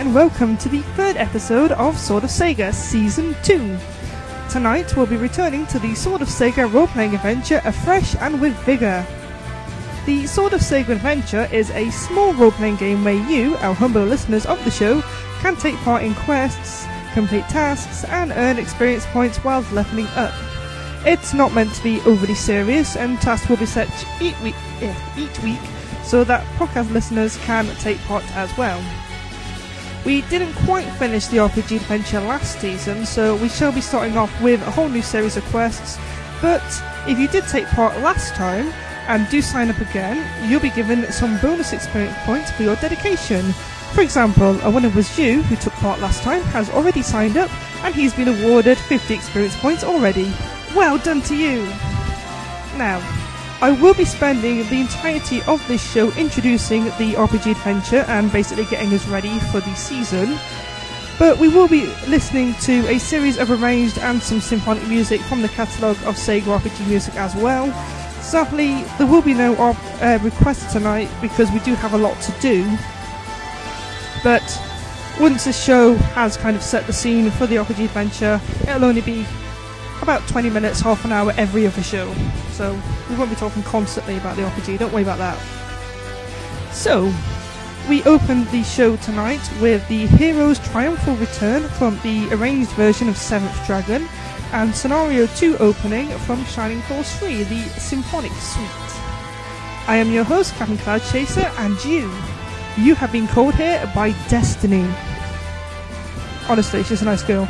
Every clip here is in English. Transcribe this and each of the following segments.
and welcome to the third episode of Sword of Sega Season 2. Tonight we'll be returning to the Sword of Sega role-playing adventure afresh and with vigour. The Sword of Sega Adventure is a small role-playing game where you, our humble listeners of the show, can take part in quests, complete tasks, and earn experience points while leveling up. It's not meant to be overly serious, and tasks will be set each week, eh, each week so that podcast listeners can take part as well. We didn't quite finish the RPG adventure last season, so we shall be starting off with a whole new series of quests. But if you did take part last time and do sign up again, you'll be given some bonus experience points for your dedication. For example, a winner was you, who took part last time, has already signed up, and he's been awarded 50 experience points already. Well done to you! Now, I will be spending the entirety of this show introducing the RPG adventure and basically getting us ready for the season. But we will be listening to a series of arranged and some symphonic music from the catalogue of Sega RPG music as well. Sadly, there will be no uh, requests tonight because we do have a lot to do. But once the show has kind of set the scene for the RPG adventure, it'll only be about 20 minutes, half an hour every other show. So we won't be talking constantly about the RPG, don't worry about that. So, we opened the show tonight with the Hero's Triumphal Return from the arranged version of Seventh Dragon, and Scenario 2 opening from Shining Force 3, the Symphonic Suite. I am your host, Captain Cloud Chaser, and you, you have been called here by Destiny. Honestly, she's a nice girl.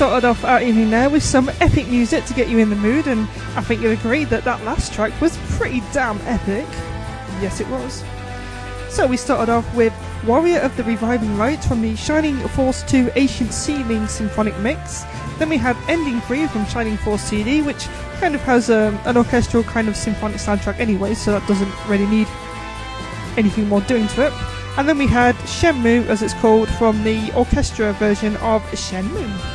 Started off our evening there with some epic music to get you in the mood, and I think you'll agree that that last track was pretty damn epic. Yes, it was. So we started off with Warrior of the Reviving Light from the Shining Force 2 Ancient Sealing Symphonic Mix. Then we had Ending 3 from Shining Force CD, which kind of has um, an orchestral kind of symphonic soundtrack anyway, so that doesn't really need anything more doing to it. And then we had Shenmue, as it's called, from the orchestra version of Shenmue.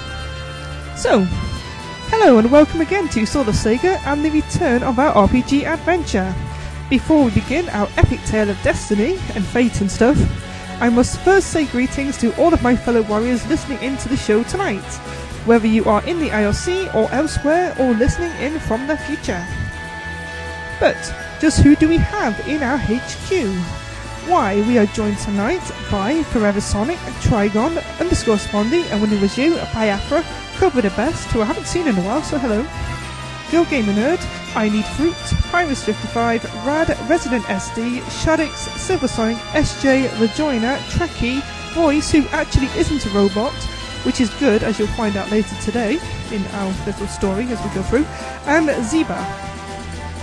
So, hello and welcome again to Sword of Sega and the return of our RPG adventure. Before we begin our epic tale of destiny and fate and stuff, I must first say greetings to all of my fellow warriors listening in to the show tonight, whether you are in the IRC or elsewhere or listening in from the future. But just who do we have in our HQ? Why, we are joined tonight by Forever Sonic, Trigon, underscore Spondy, and when it was Biafra, Cover the Best, who I haven't seen in a while, so hello. Girl Gamer Nerd, I Need Fruit, Pyrus55, Rad, Resident SD, Shadix, Silver Sonic, SJ, Rejoiner, Trekkie, Voice, who actually isn't a robot, which is good, as you'll find out later today in our little story as we go through, and Zeba.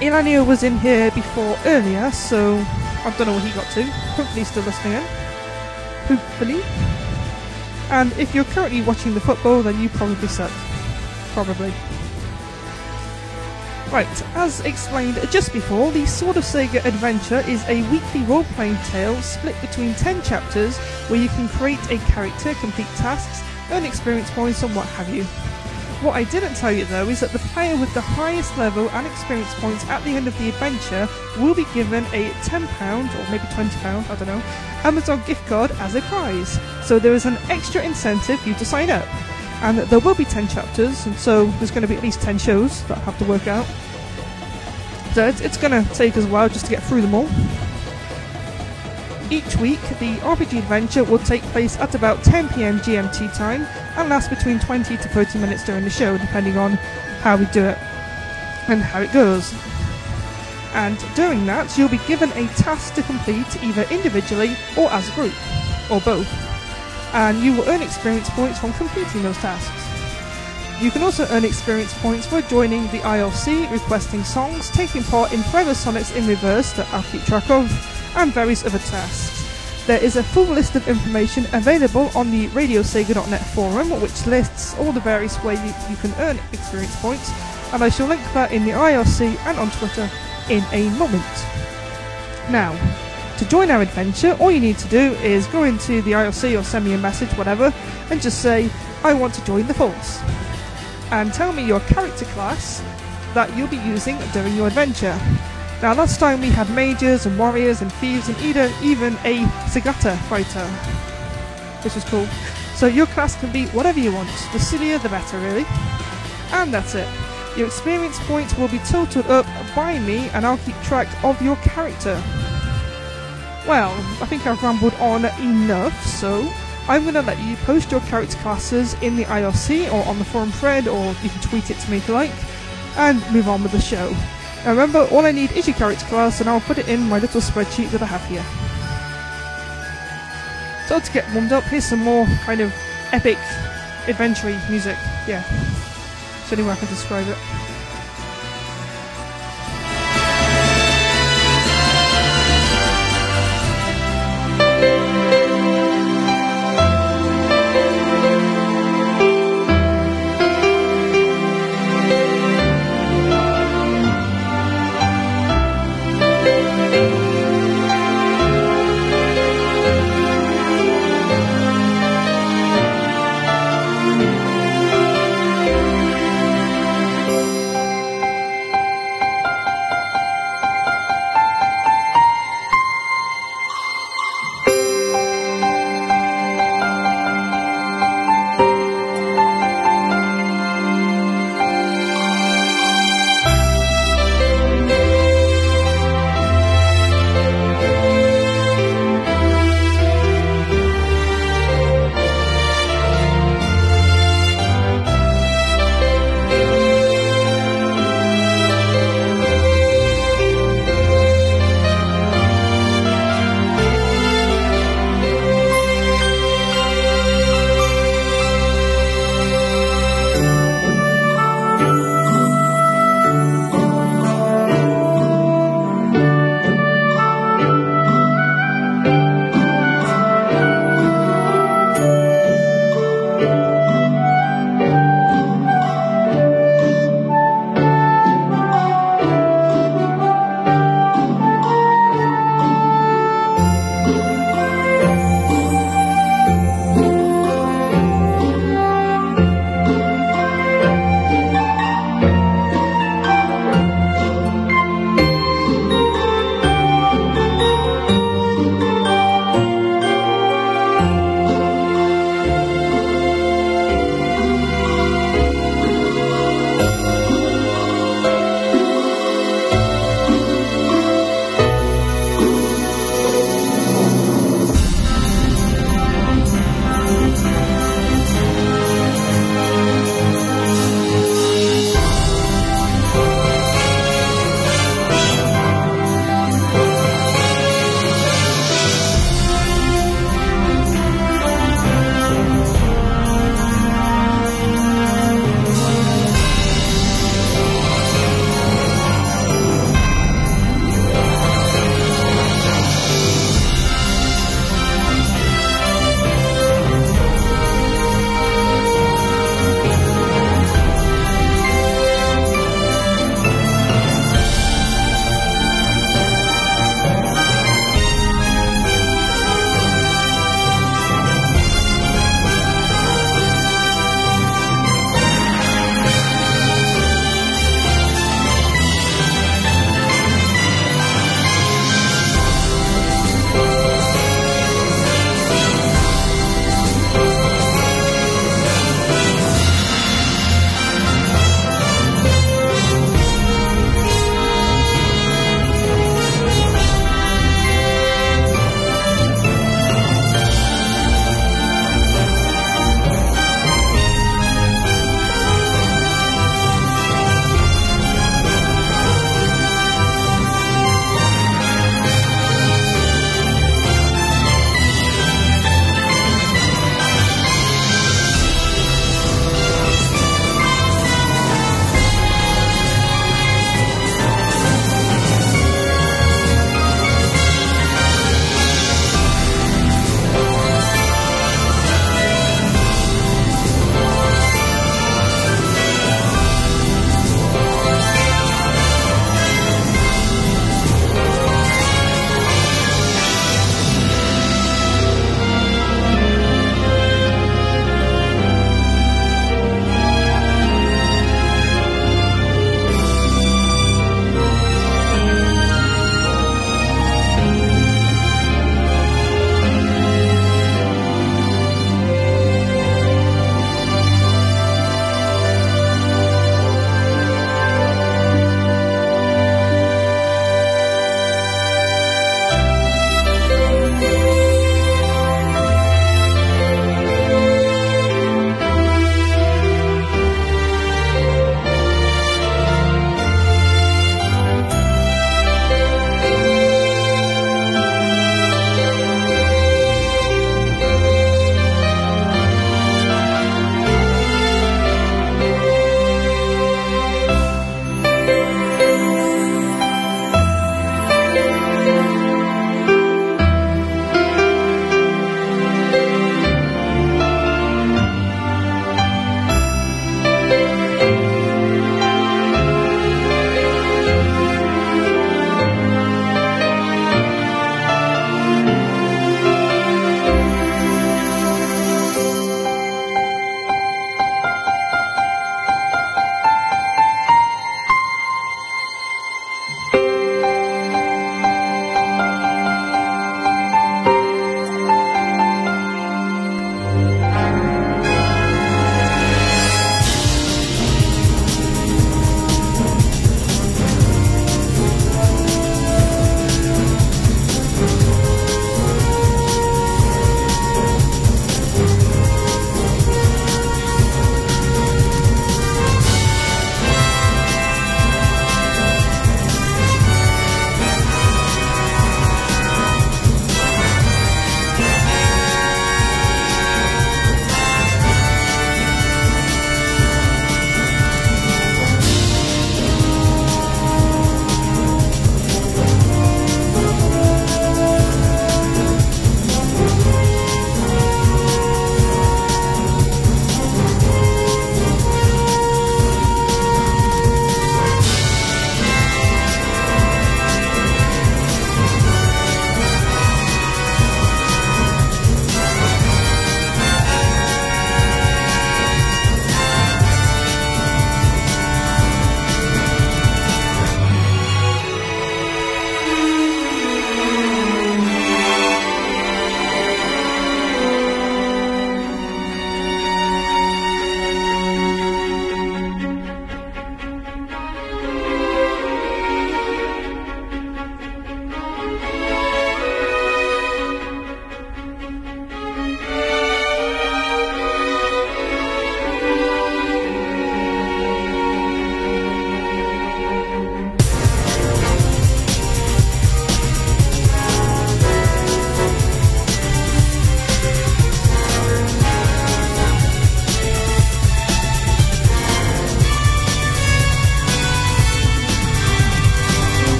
Ilanio was in here before earlier, so I don't know what he got to. Hopefully he's still listening in. Hopefully. And if you're currently watching the football, then you probably suck. Probably. Right, as explained just before, the Sword of Sega Adventure is a weekly role-playing tale split between 10 chapters where you can create a character, complete tasks, earn experience points and what have you. What I didn't tell you though is that the player with the highest level and experience points at the end of the adventure will be given a £10 or maybe £20, I don't know, Amazon gift card as a prize. So there is an extra incentive for you to sign up. And there will be 10 chapters, and so there's going to be at least 10 shows that I have to work out. So it's, it's going to take us a while just to get through them all. Each week, the RPG adventure will take place at about 10pm GMT time and last between 20 to 30 minutes during the show, depending on how we do it and how it goes. And during that, you'll be given a task to complete either individually or as a group, or both. And you will earn experience points from completing those tasks. You can also earn experience points for joining the IRC, requesting songs, taking part in Forever Sonics in Reverse that I'll keep track of, and various other tasks. There is a full list of information available on the radiosega.net forum, which lists all the various ways you, you can earn experience points, and I shall link that in the IRC and on Twitter in a moment. Now, to join our adventure, all you need to do is go into the IRC or send me a message, whatever, and just say, I want to join the force. And tell me your character class that you'll be using during your adventure. Now, last time we had mages and warriors and thieves and even a Segata fighter, which was cool. So your class can be whatever you want. The sillier, the better, really. And that's it. Your experience points will be totaled up by me and I'll keep track of your character. Well, I think I've rambled on enough, so I'm going to let you post your character classes in the IRC or on the forum thread, or you can tweet it to me if you like, and move on with the show. Now remember, all I need is your character class, and I'll put it in my little spreadsheet that I have here. So to get warmed up, here's some more kind of epic, adventure music. Yeah, it's the only way I can describe it.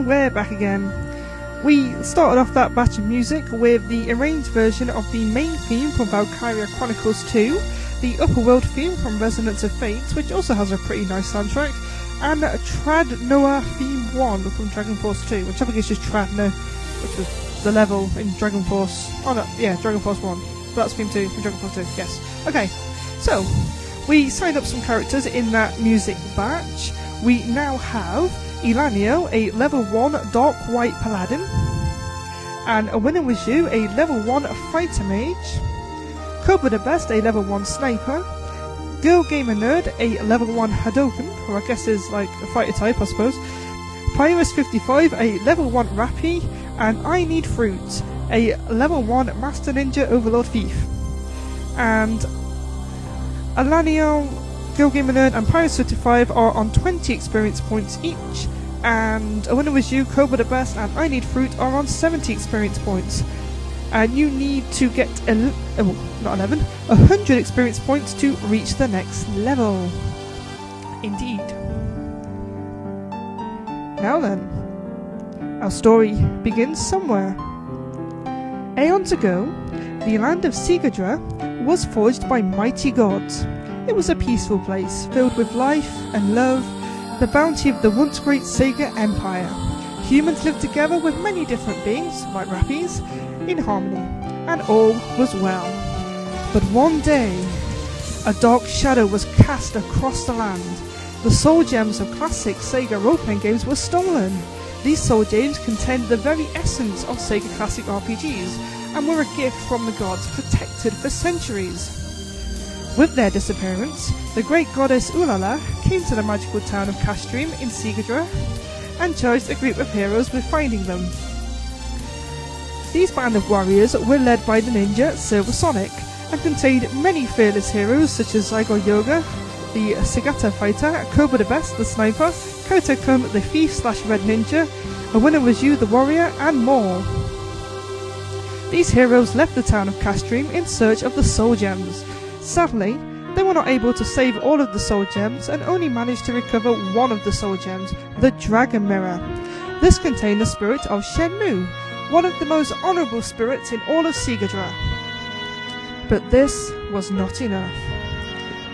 Back again. We started off that batch of music with the arranged version of the main theme from Valkyria Chronicles 2, the Upper World theme from Resonance of Fate, which also has a pretty nice soundtrack, and Tradnor Theme 1 from Dragon Force 2, which I think is just Tradnor, which was the level in Dragon Force. Oh no, yeah, Dragon Force 1. But that's Theme 2 from Dragon Force 2, yes. Okay, so we signed up some characters in that music batch. We now have Elanio, a level 1 Dark White Paladin, and a winner was you, a level 1 Fighter Mage, Cobra the Best, a level 1 Sniper, Girl Gamer Nerd, a level 1 Hadoken, who I guess is like a fighter type, I suppose, Pyrus55, a level 1 Rappy, and I Need Fruit, a level 1 Master Ninja Overlord Thief. And Alanio, Girl Gamer Nerd, and Pyrus 35 are on 20 experience points each, and A Winner Was You, Cobra the Best, and I Need Fruit are on 70 experience points. And you need to get, el- oh, not 11, 100 experience points to reach the next level. Indeed. Now then, our story begins somewhere. Aeons ago, the land of Sigadra was forged by mighty gods. It was a peaceful place, filled with life and love, the bounty of the once great Sega Empire. Humans lived together with many different beings, like Rappies, in harmony, and all was well. But one day, a dark shadow was cast across the land. The soul gems of classic Sega role-playing games were stolen. These soul gems contained the very essence of Sega classic RPGs and were a gift from the gods protected for centuries. With their disappearance, the great goddess Ulala came to the magical town of Castream in Sigadra and charged a group of heroes with finding them. These band of warriors were led by the ninja Silver Sonic and contained many fearless heroes such as Zygo Yoga, the Segata fighter, Cobra the Best, the sniper, Kun, the thief slash red ninja, a winner was you, the warrior, and more. These heroes left the town of Castream in search of the soul gems. Sadly, they were not able to save all of the soul gems and only managed to recover one of the soul gems, the Dragon Mirror. This contained the spirit of Shenmue, one of the most honourable spirits in all of Sigadra. But this was not enough.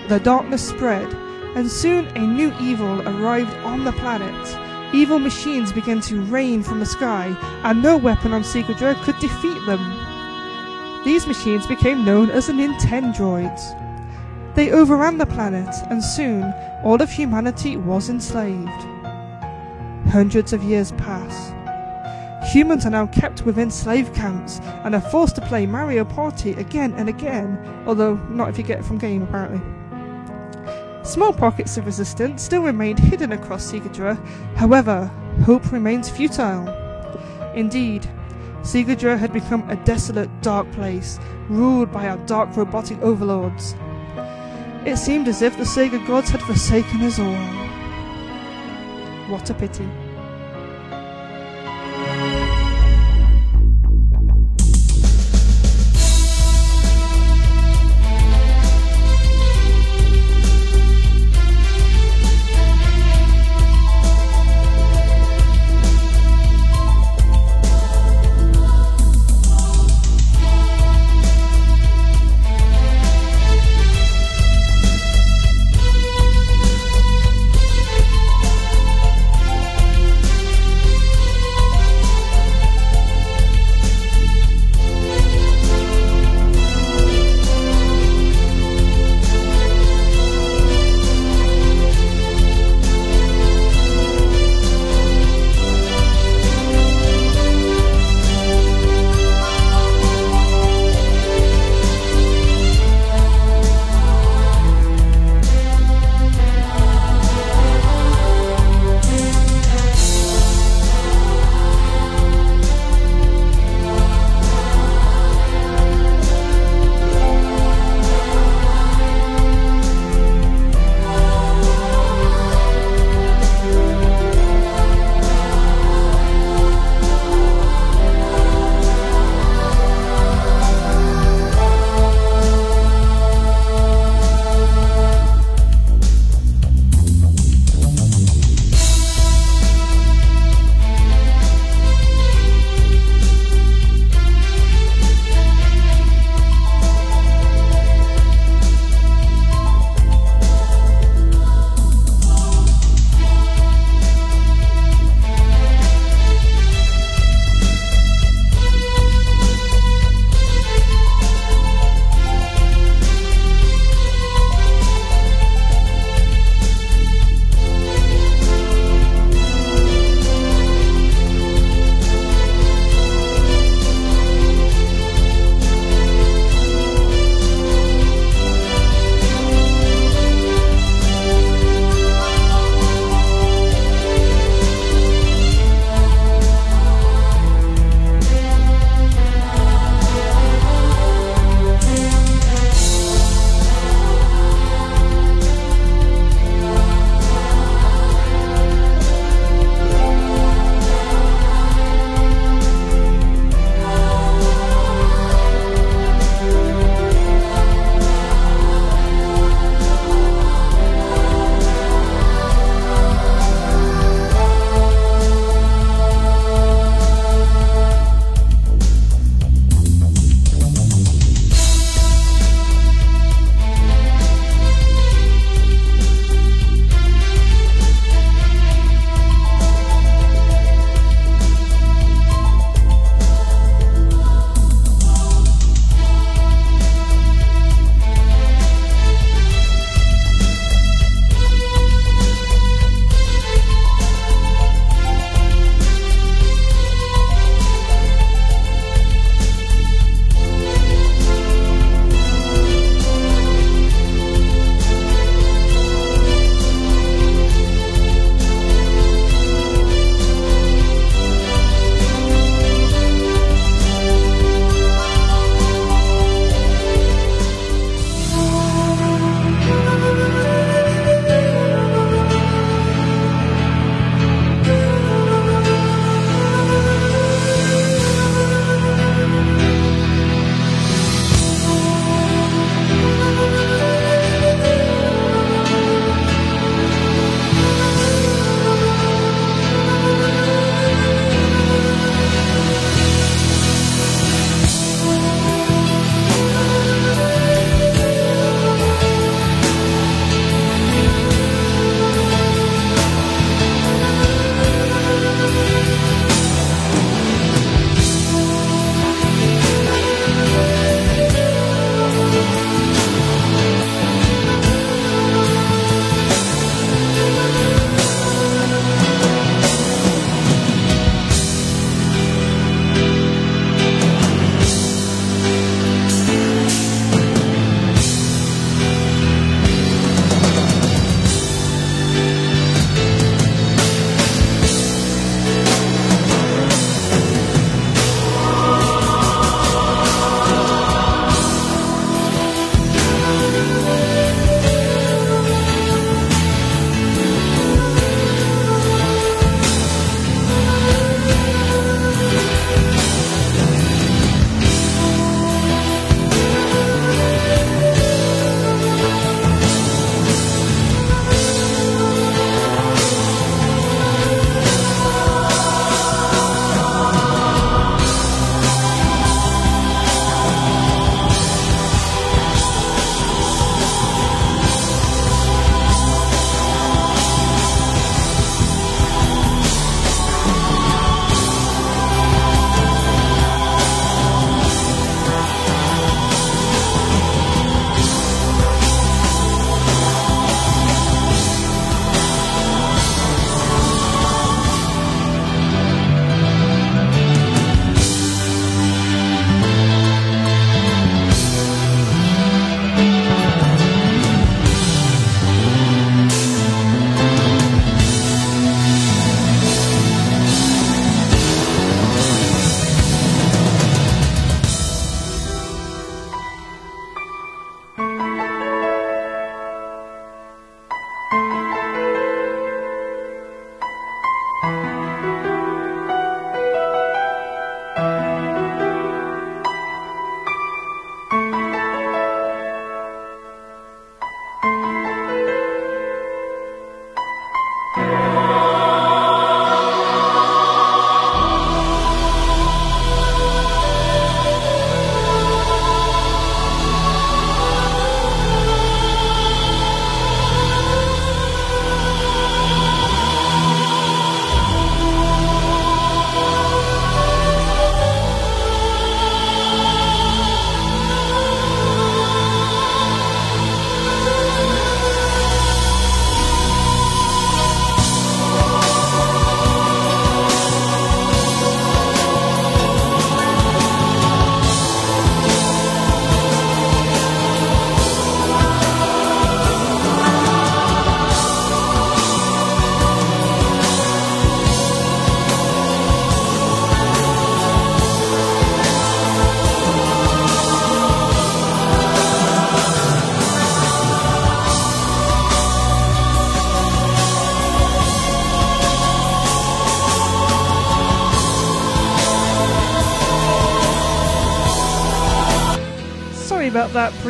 The darkness spread, and soon a new evil arrived on the planet. Evil machines began to rain from the sky, and no weapon on Sigadra could defeat them. These machines became known as the Nintendroids. They overran the planet, and soon all of humanity was enslaved. Hundreds of years pass. Humans are now kept within slave camps and are forced to play Mario Party again and again, although not if you get it from game apparently. Small pockets of resistance still remained hidden across Sigadra, however, hope remains futile. Indeed, Sigadra had become a desolate, dark place, ruled by our dark robotic overlords. It seemed as if the Sega gods had forsaken us all. What a pity.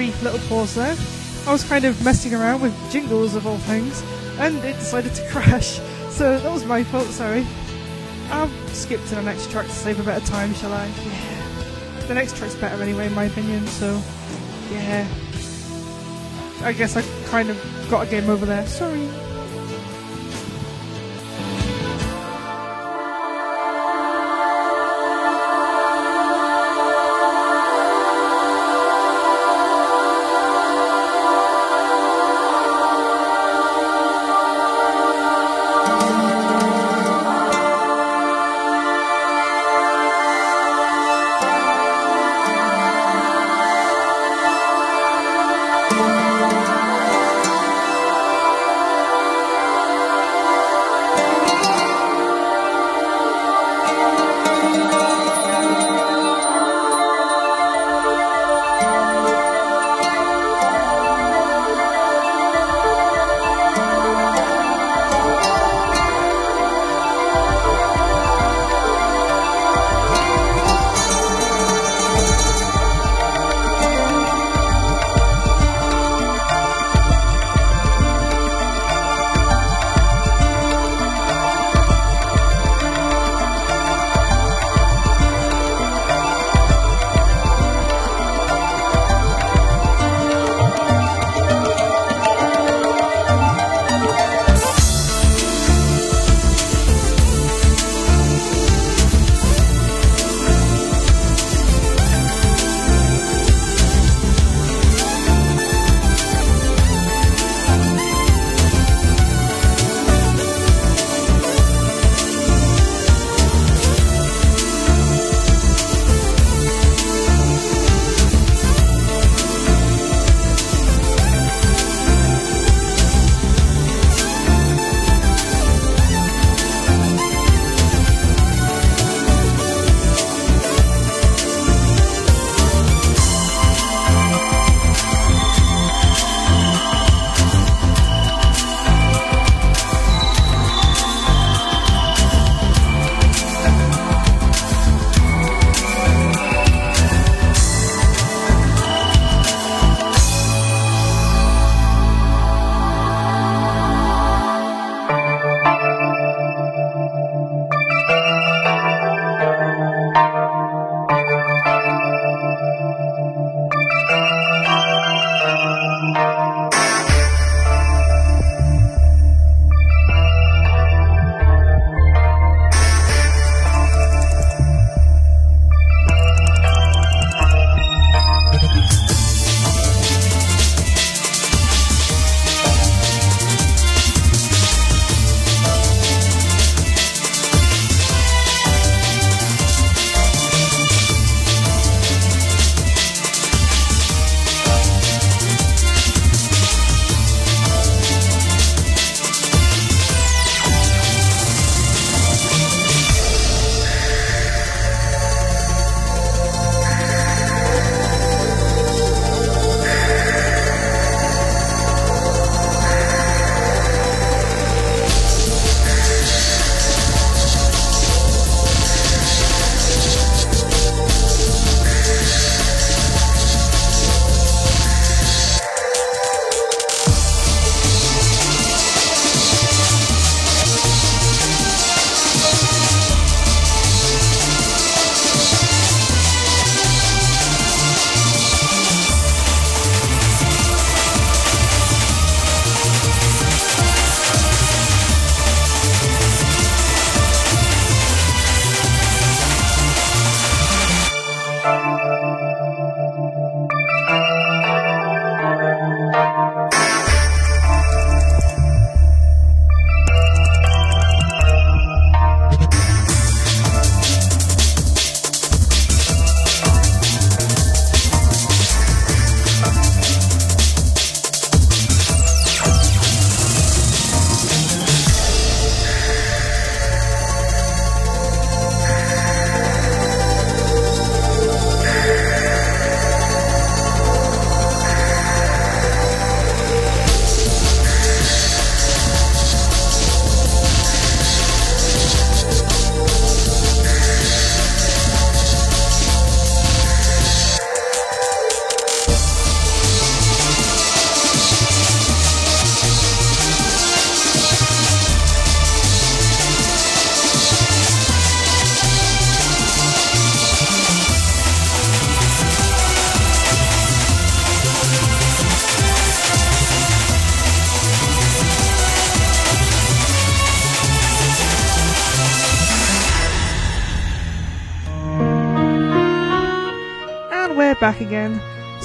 Brief little pause there, I was kind of messing around with jingles of all things, and it decided to crash. So that was my fault, sorry. I'll skip to the next track to save a bit of time, shall I? Yeah. The next track's better anyway, in my opinion, so yeah. I guess I kind of got a game over there. Sorry.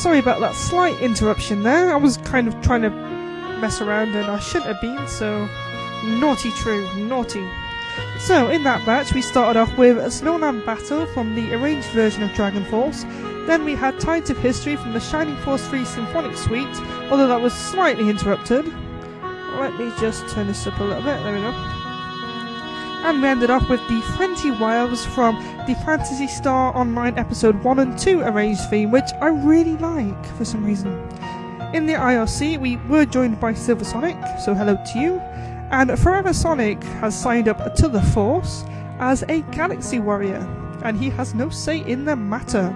Sorry about that slight interruption there. I was kind of trying to mess around and I shouldn't have been, so naughty true, naughty. So, in that batch, we started off with a Snowman Battle from the arranged version of Dragon Force. Then we had Tides of History from the Shining Force 3 Symphonic Suite, although that was slightly interrupted. Let me just turn this up a little bit, there we go. And we ended off with the Frenzy Wilds from the Phantasy Star Online Episode 1 and 2 arranged theme, which I really like for some reason. In the IRC, we were joined by Silver Sonic, so hello to you. And Forever Sonic has signed up to the Force as a Galaxy Warrior, and he has no say in the matter.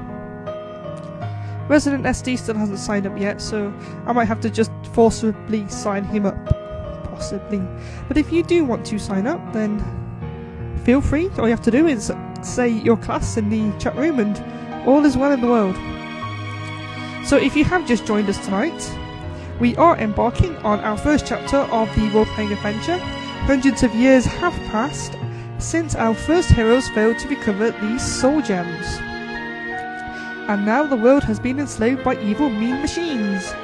Resident SD still hasn't signed up yet, so I might have to just forcibly sign him up. Possibly. But if you do want to sign up, then feel free. All you have to do is say your class in the chat room, and all is well in the world. So if you have just joined us tonight, we are embarking on our first chapter of the role playing adventure. Hundreds of years have passed since our first heroes failed to recover these soul gems. And now the world has been enslaved by evil mean machines.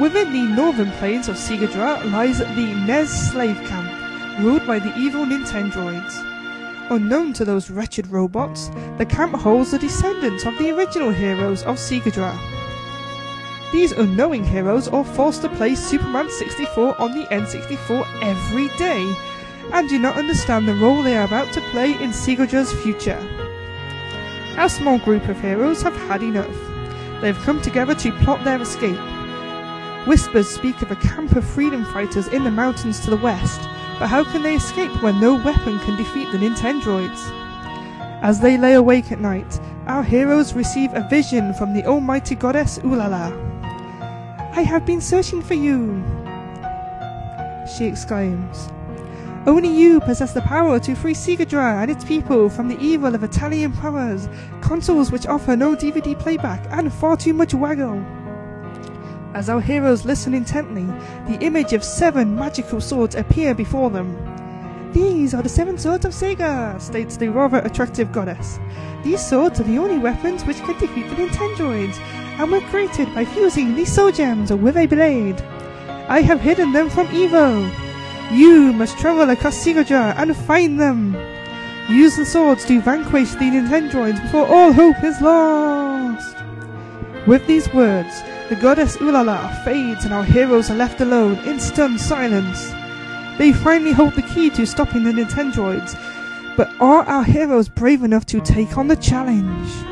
Within the northern plains of Sigadra lies the NES slave camp, ruled by the evil Nintendroids. Unknown to those wretched robots, the camp holds the descendants of the original heroes of Sigadra. These unknowing heroes are forced to play Superman 64 on the N64 every day, and do not understand the role they are about to play in Sigadra's future. Our small group of heroes have had enough. They have come together to plot their escape. Whispers speak of a camp of freedom fighters in the mountains to the west, but how can they escape when no weapon can defeat the Nintendroids? As they lay awake at night, our heroes receive a vision from the almighty goddess Ulala. I have been searching for you, she exclaims. Only you possess the power to free Sigadra and its people from the evil of Italian powers, consoles which offer no DVD playback and far too much waggle. As our heroes listen intently, the image of seven magical swords appear before them. These are the seven swords of Sega, states the rather attractive goddess. These swords are the only weapons which can defeat the Nintendroids, and were created by fusing these soul gems with a blade. I have hidden them from evil. You must travel across Sigadra and find them. Use the swords to vanquish the Nintendroids before all hope is lost. With these words, the goddess Ulala fades and our heroes are left alone in stunned silence. They finally hold the key to stopping the Nintendroids, but are our heroes brave enough to take on the challenge?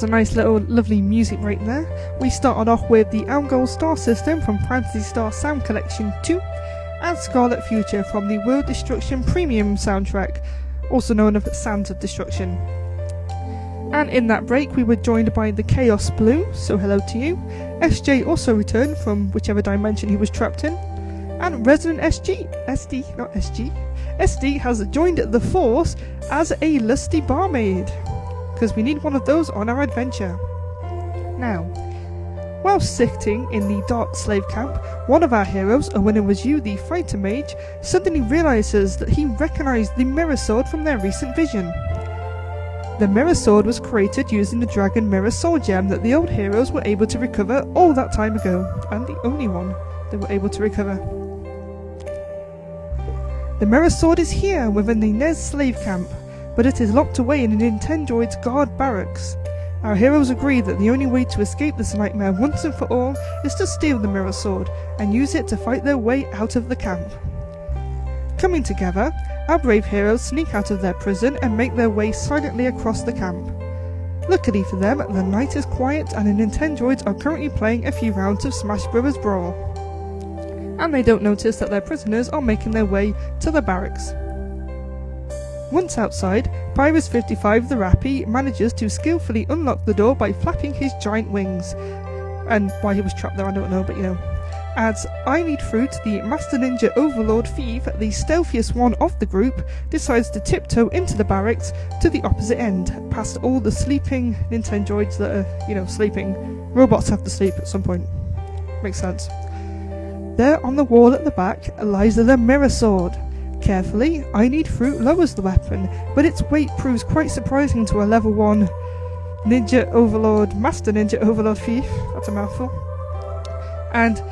Was a nice little lovely music right there. We started off with the Algol Star System from Phantasy Star Sound Collection 2 and Scarlet Future from the World Destruction Premium soundtrack, also known as Sands of Destruction. And in that break, we were joined by the Chaos Blue, so hello to you. SJ also returned from whichever dimension he was trapped in. And Resident SG, SD, not SG, SD has joined the Force as a lusty barmaid because we need one of those on our adventure. Now, while sitting in the dark slave camp, one of our heroes, Owen was you, the fighter mage, suddenly realizes that he recognized the mirror sword from their recent vision. The mirror sword was created using the dragon mirror sword gem that the old heroes were able to recover all that time ago, and the only one they were able to recover. The mirror sword is here within the NES slave camp, but it is locked away in a Nintendroid's guard barracks. Our heroes agree that the only way to escape this nightmare once and for all is to steal the mirror sword and use it to fight their way out of the camp. Coming together, our brave heroes sneak out of their prison and make their way silently across the camp. Luckily for them, the night is quiet and the Nintendroids are currently playing a few rounds of Smash Bros. Brawl. And they don't notice that their prisoners are making their way to the barracks. Once outside, Pyrus 55 the Rappy manages to skillfully unlock the door by flapping his giant wings. And why he was trapped there, I don't know, but you know. As I Need Fruit, the Master Ninja Overlord Thief, the stealthiest one of the group, decides to tiptoe into the barracks to the opposite end, past all the sleeping Nintendroids that are, you know, sleeping. Robots have to sleep at some point. Makes sense. There on the wall at the back lies the Mirror Sword. Carefully, I Need Fruit lowers the weapon, but its weight proves quite surprising to a level 1 Ninja Overlord, Master Ninja Overlord Thief. That's a mouthful. And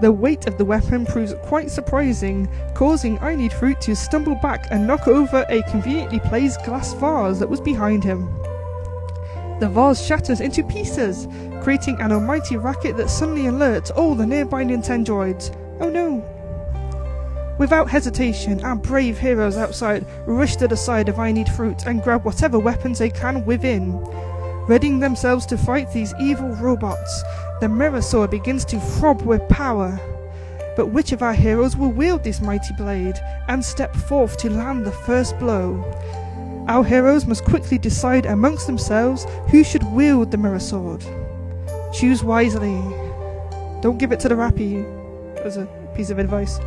the weight of the weapon proves quite surprising, causing I Need Fruit to stumble back and knock over a conveniently placed glass vase that was behind him. The vase shatters into pieces, creating an almighty racket that suddenly alerts all the nearby Nintendroids. Oh no, Without hesitation, our brave heroes outside rush to the side of I Need Fruit and grab whatever weapons they can within. Readying themselves to fight these evil robots, the Mirror Sword begins to throb with power. But which of our heroes will wield this mighty blade and step forth to land the first blow? Our heroes must quickly decide amongst themselves who should wield the Mirror Sword. Choose wisely. Don't give it to the Rappy as a piece of advice.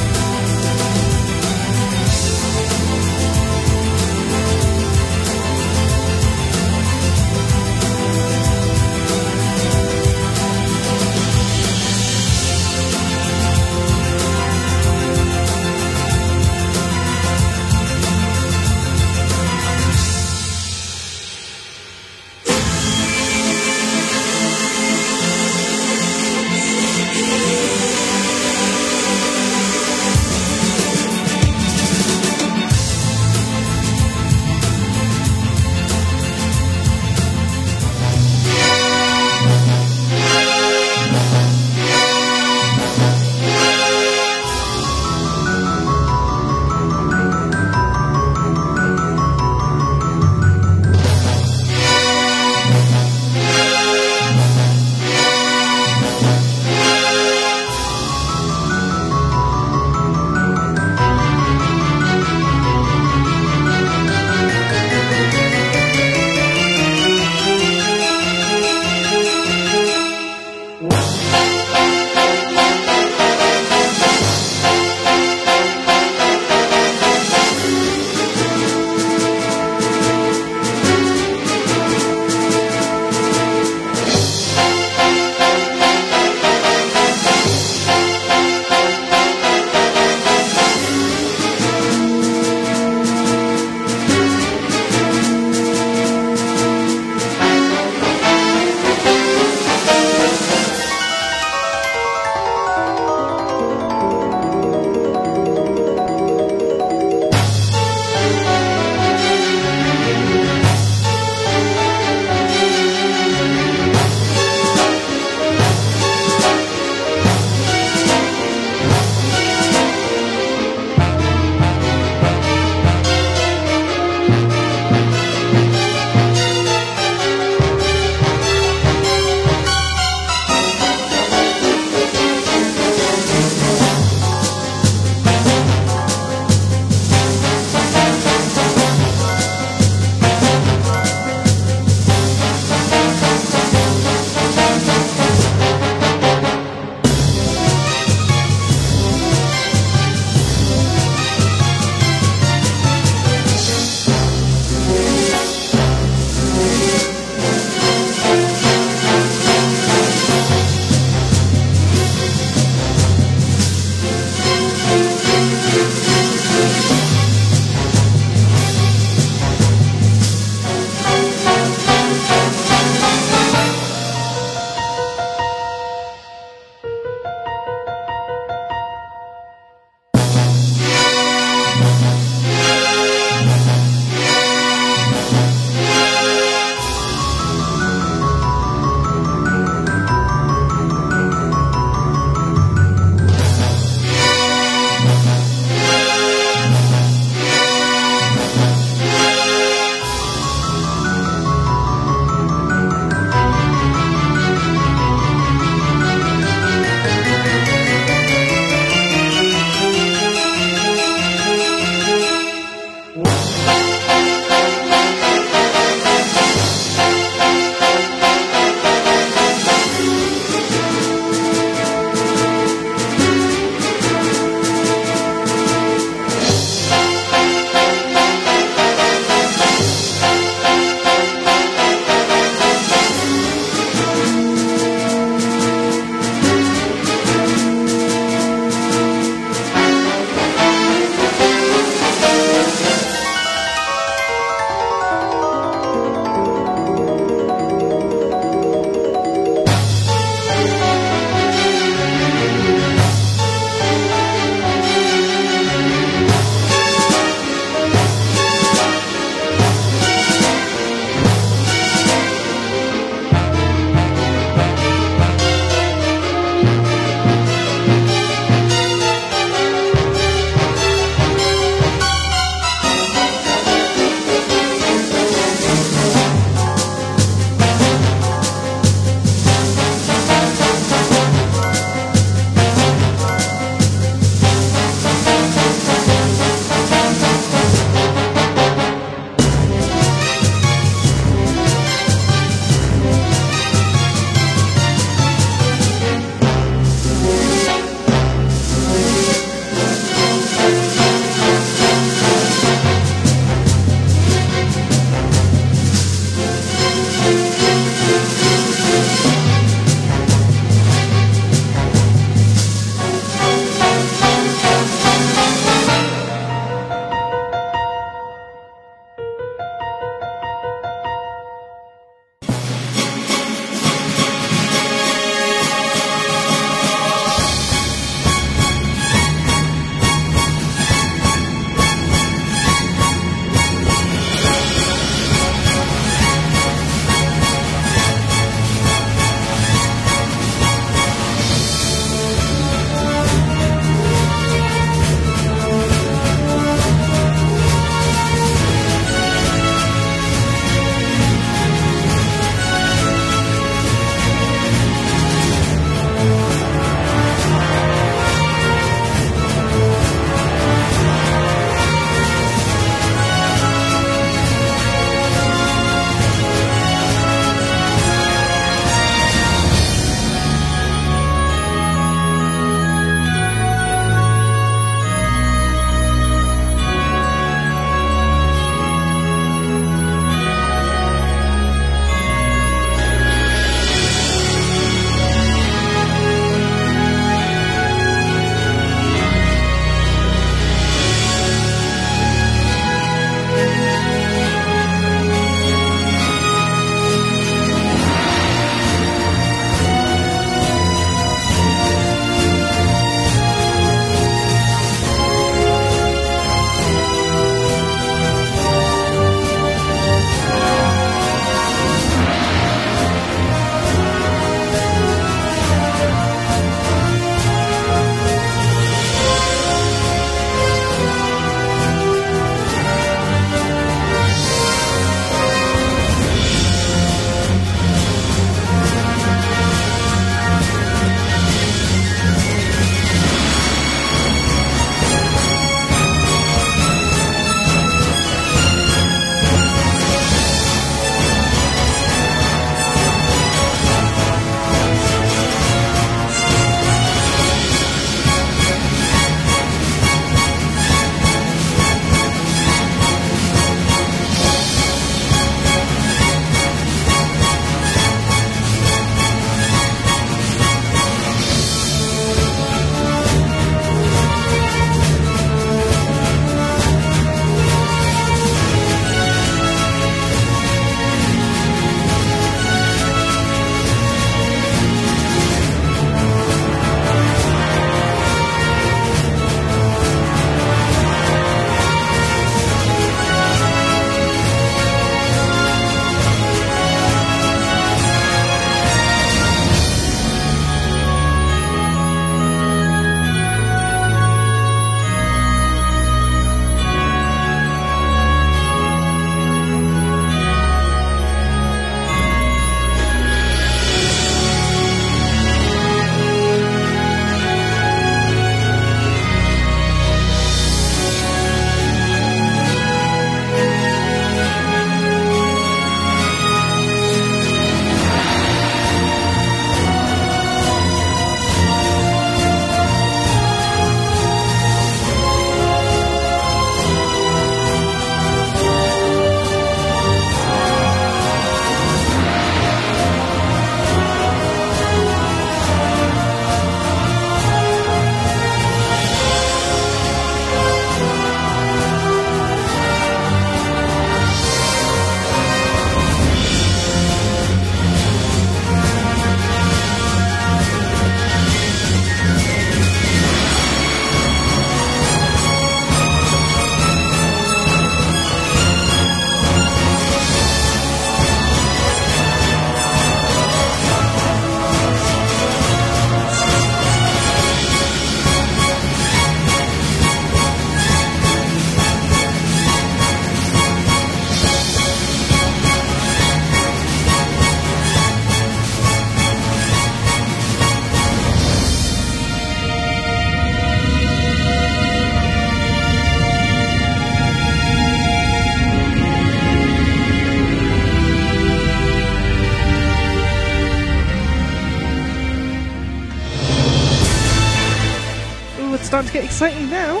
To get exciting now.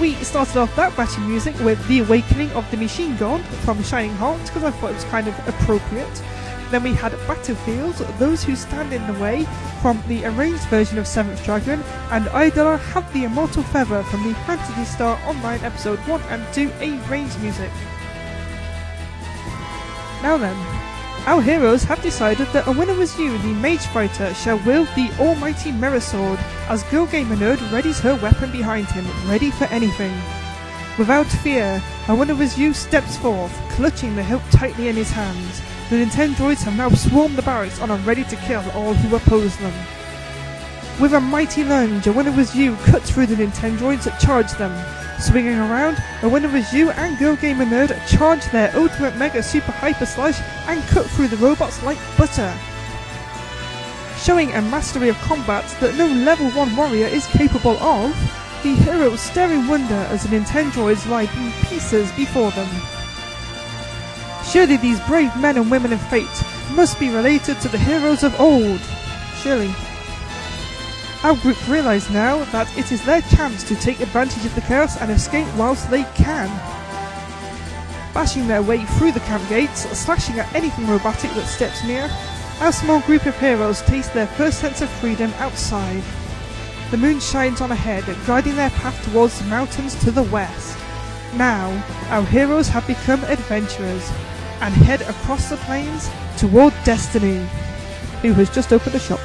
We started off that batch of music with The Awakening of the Machine God from Shining Heart because I thought it was kind of appropriate. Then we had Battlefield, Those Who Stand in the Way from the arranged version of Seventh Dragon, and IDOLA Have the Immortal Feather from the Phantasy Star Online Episode 1 and 2 arranged music. Now then, our heroes have decided that a winner was you, the Mage Fighter, shall wield the almighty Mirror Sword as Girl Gamer Nerd readies her weapon behind him, ready for anything. Without fear, a winner was you steps forth, clutching the hilt tightly in his hands. The Nintendroids have now swarmed the barracks and are ready to kill all who oppose them. With a mighty lunge, a winner was you cut through the Nintendroids that charged them. Swinging around, a winner was you and Girl Gamer Nerd charge their Ultimate Mega Super Hyper Slash and cut through the robots like butter. Showing a mastery of combat that no level 1 warrior is capable of, the heroes stare in wonder as the Nintendroids lie in pieces before them. Surely these brave men and women of fate must be related to the heroes of old. Surely. Our group realise now that it is their chance to take advantage of the chaos and escape whilst they can. Bashing their way through the camp gates, slashing at anything robotic that steps near, our small group of heroes taste their first sense of freedom outside. The moon shines on ahead, guiding their path towards the mountains to the west. Now, our heroes have become adventurers, and head across the plains toward Destiny, who has just opened a shop.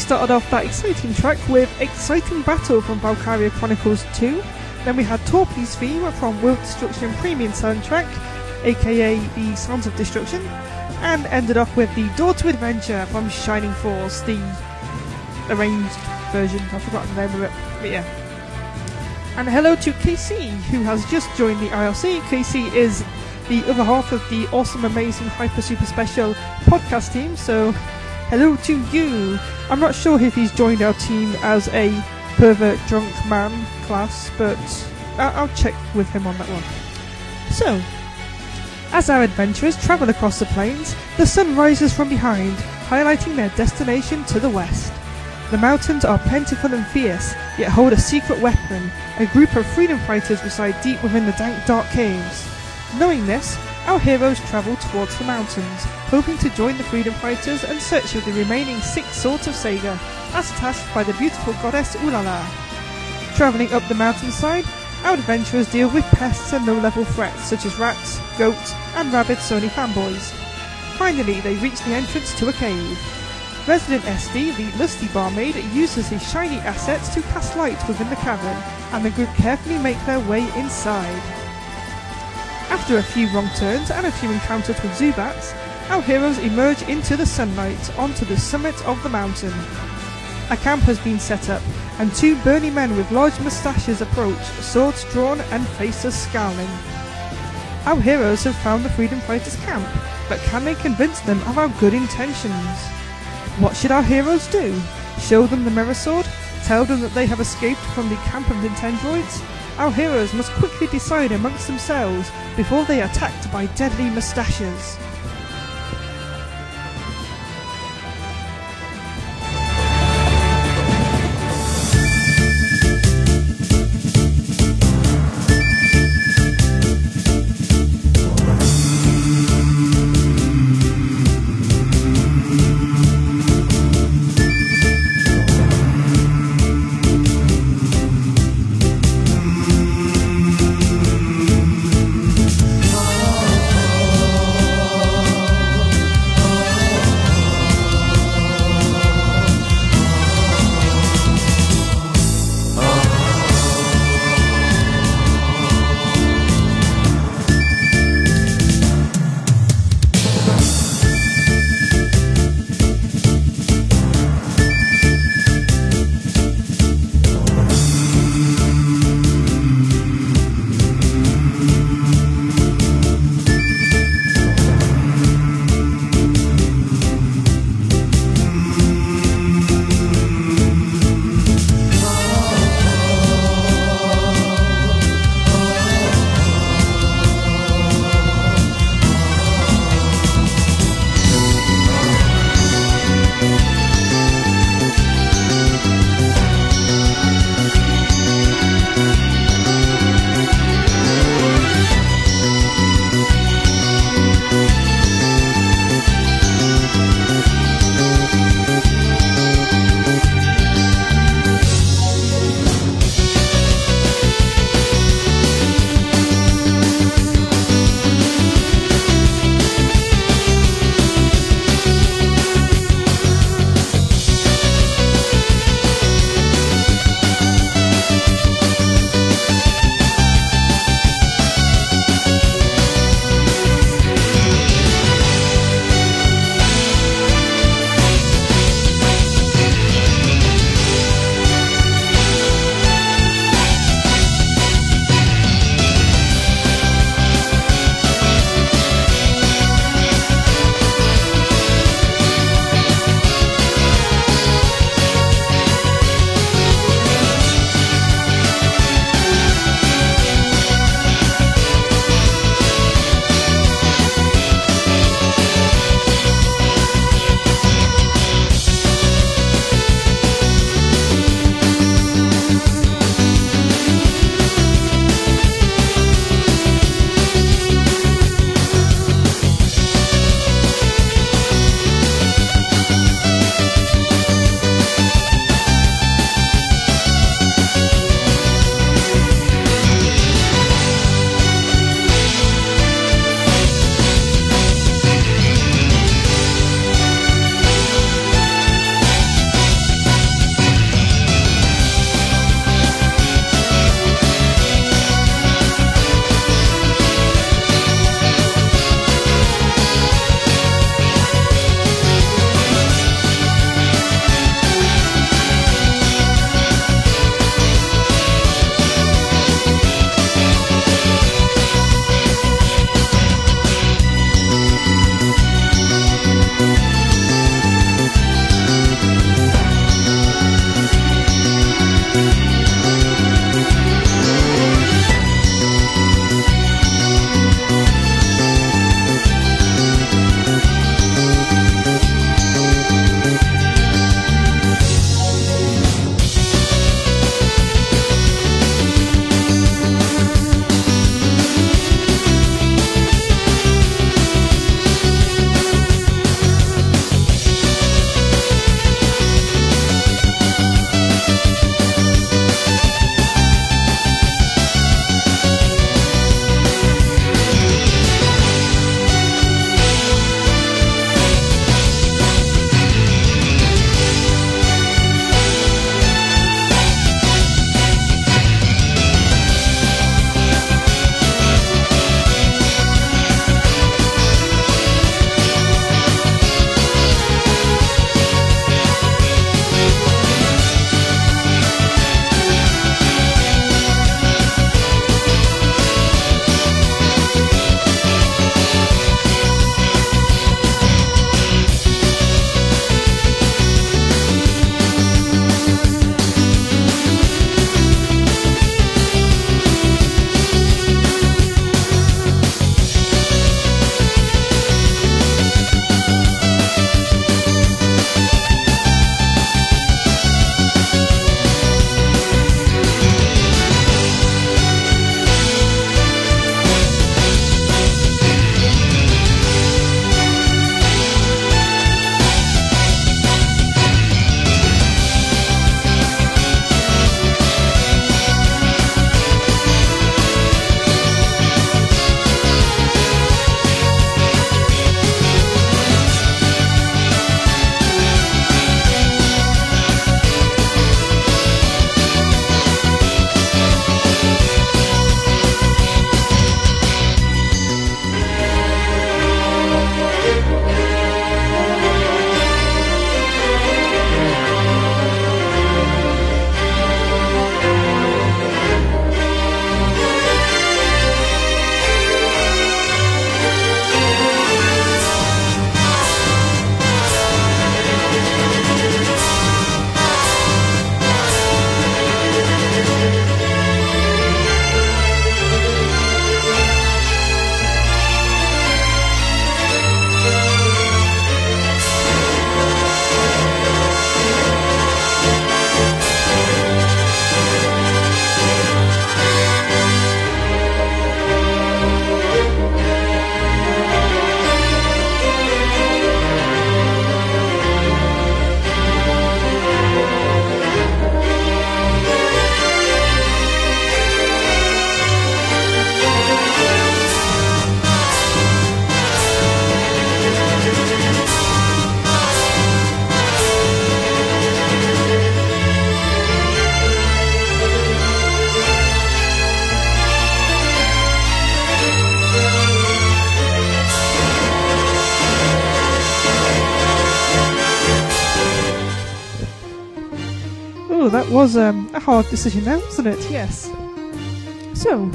Started off that exciting track with Exciting Battle from Valkyria Chronicles 2. Then we had Taupy's theme from World Destruction Premium Soundtrack, aka the Sounds of Destruction, and ended off with the Door to Adventure from Shining Force, the arranged version. I've forgotten the name of it, but yeah. And hello to KC, who has just joined the IRC. KC is the other half of the awesome, amazing, hyper, super special podcast team. So, hello to you. I'm not sure if he's joined our team as a pervert drunk man class, but I- I'll check with him on that one. So, as our adventurers travel across the plains, the sun rises from behind, highlighting their destination to the west. The mountains are plentiful and fierce, yet hold a secret weapon. A group of freedom fighters reside deep within the dank, dark caves. Knowing this, our heroes travel towards the mountains, hoping to join the freedom fighters and search for the remaining six swords of Sega, as tasked by the beautiful goddess Ulala. Travelling up the mountainside, our adventurers deal with pests and low-level threats such as rats, goats, and rabid Sony fanboys. Finally, they reach the entrance to a cave. Resident SD, the lusty barmaid, uses his shiny assets to cast light within the cavern, and the group carefully make their way inside. After a few wrong turns and a few encounters with Zubats, our heroes emerge into the sunlight onto the summit of the mountain. A camp has been set up, and two burly men with large moustaches approach, swords drawn and faces scowling. Our heroes have found the freedom fighters' camp, but can they convince them of our good intentions? What should our heroes do? Show them the mirror sword? Tell them that they have escaped from the camp of Nintendroids? our heroes must quickly decide amongst themselves before they are attacked by deadly moustaches. Was um, a hard decision now, wasn't it? Yes. So,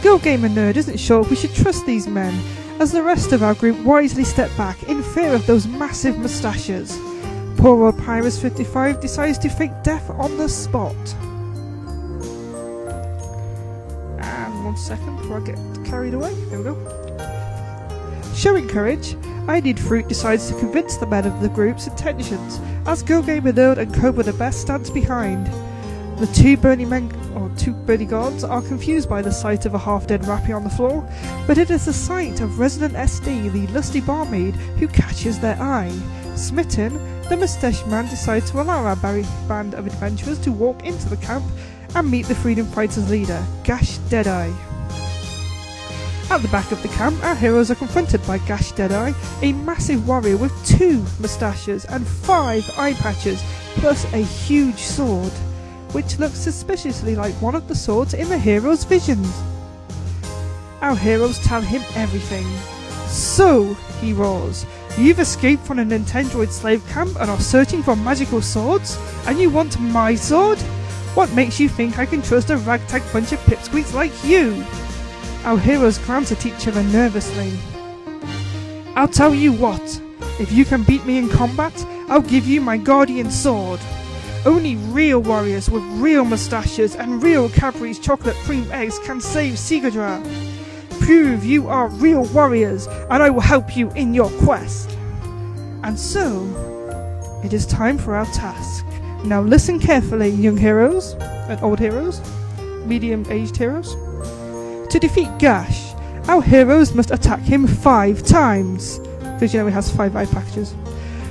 Girl Gamer Nerd isn't sure if we should trust these men, as the rest of our group wisely step back in fear of those massive moustaches. Poor old Pyrus55 decides to fake death on the spot. And one second before I get carried away. There we go. Showing courage, I Need Fruit decides to convince the men of the group's intentions, as Girl Gamer Nerd and Cobra the Best stands behind. The two Burning Men or two Burning Gods are confused by the sight of a half-dead Rappy on the floor, but it is the sight of Resident SD, the lusty barmaid, who catches their eye. Smitten, the moustache man decides to allow our Barry band of adventurers to walk into the camp and meet the freedom fighters leader, Gash Deadeye. At the back of the camp, our heroes are confronted by Gash Deadeye, a massive warrior with two moustaches and five eye patches, plus a huge sword, which looks suspiciously like one of the swords in the hero's visions. Our heroes tell him everything. So, he roars, you've escaped from a Nintendroid slave camp and are searching for magical swords? And you want my sword? What makes you think I can trust a ragtag bunch of pipsqueaks like you? Our heroes glance at each other nervously. I'll tell you what, if you can beat me in combat, I'll give you my guardian sword. Only real warriors with real moustaches and real Cadbury's chocolate cream eggs can save Sigadra. Prove you are real warriors, and I will help you in your quest. And so, it is time for our task. Now listen carefully, young heroes, and old heroes, medium aged heroes. To defeat Gash, our heroes must attack him five times, because you know he has five eye packages.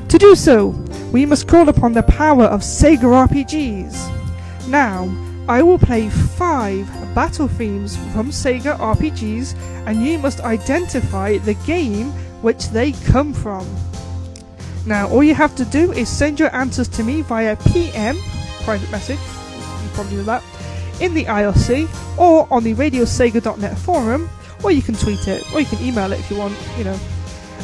To do so, we must call upon the power of Sega RPGs. Now, I will play five battle themes from Sega RPGs, and you must identify the game which they come from. Now, all you have to do is send your answers to me via PM, private message, you probably know that, in the IRC, or on the RadioSega.net forum, or you can tweet it, or you can email it if you want, you know.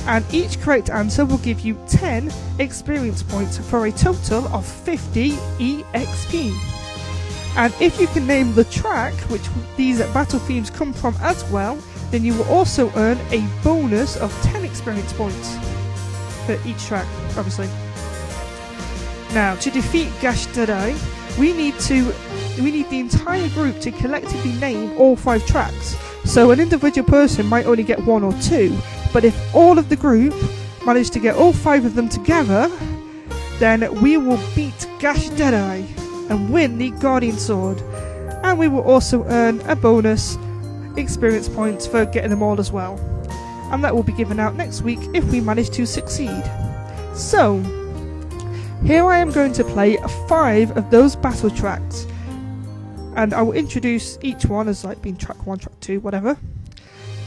And each correct answer will give you 10 experience points for a total of 50 EXP. And if you can name the track which these battle themes come from as well, then you will also earn a bonus of 10 experience points for each track, obviously. Now, to defeat Gash Deadeye, we need to we need the entire group to collectively name all five tracks. So an individual person might only get one or two, but if all of the group manage to get all five of them together, then we will beat Gash Deadeye and win the Guardian Sword. And we will also earn a bonus experience points for getting them all as well. And that will be given out next week if we manage to succeed. So, here I am going to play five of those battle tracks, and I will introduce each one as like being track one, track two, whatever.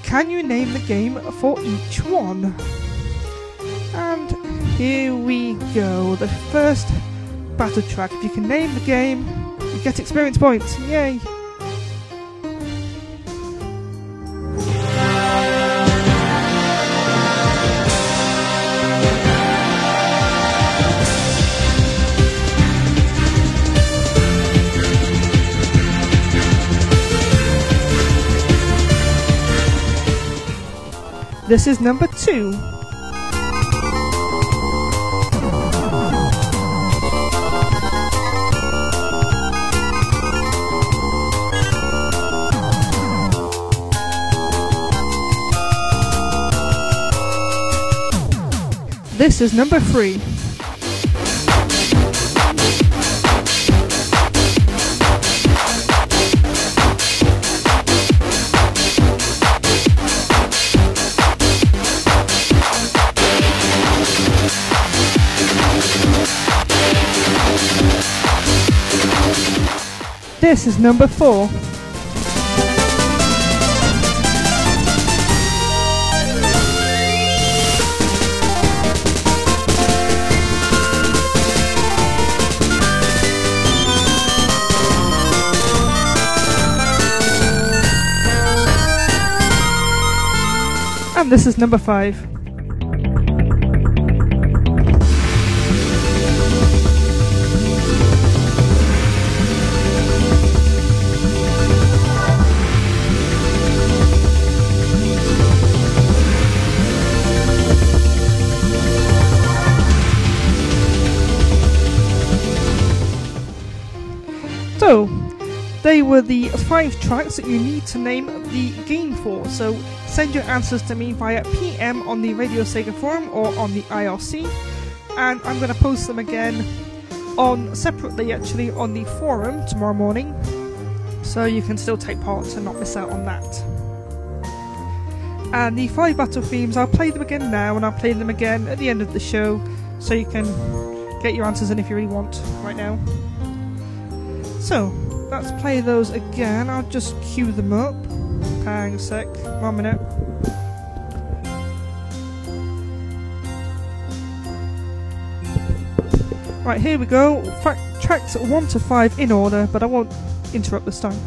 Can you name the game for each one? And here we go. The first battle track. If you can name the game, you get experience points. Yay! This is number two. This is number three. This is number four. And this is number five. Were the five tracks that you need to name the game for. So send your answers to me via PM on the Radio Sega forum or on the IRC, and I'm going to post them again on separately actually on the forum tomorrow morning, so you can still take part and not miss out on that. And the five battle themes, I'll play them again now, and I'll play them again at the end of the show, so you can get your answers in if you really want right now. So, let's play those again. I'll just cue them up. Hang a sec, one minute. Right, here we go. Fact, tracks 1 to 5 in order, but I won't interrupt this time.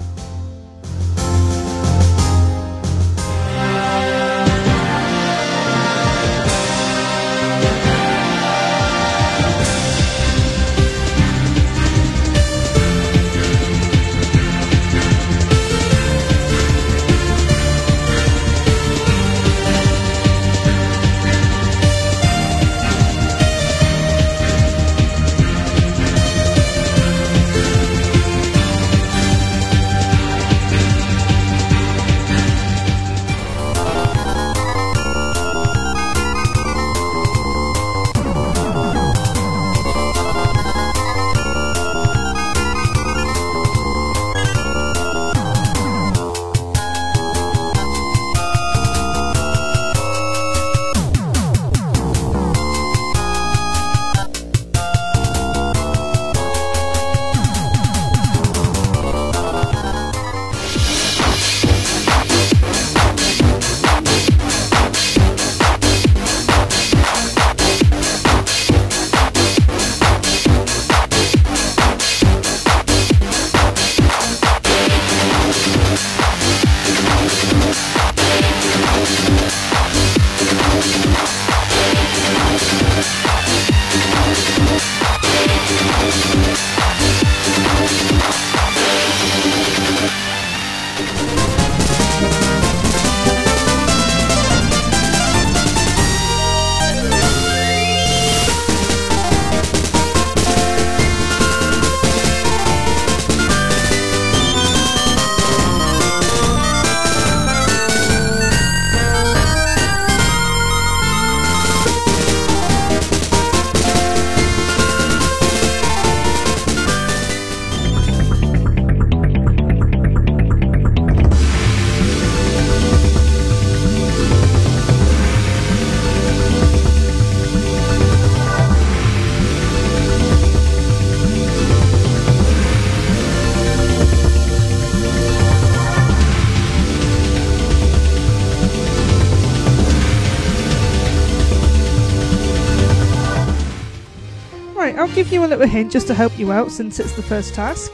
Give you a little hint just to help you out since it's the first task.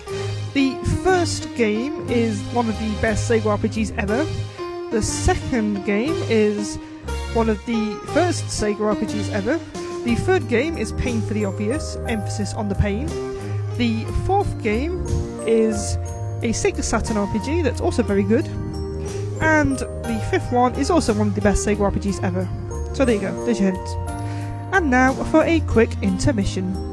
The first game is one of the best Sega RPGs ever. The second game is one of the first Sega RPGs ever. The third game is painfully Obvious, emphasis on the pain. The fourth game is a Sega Saturn RPG that's also very good. And the fifth one is also one of the best Sega RPGs ever. So there you go, there's your hint. And now for a quick intermission.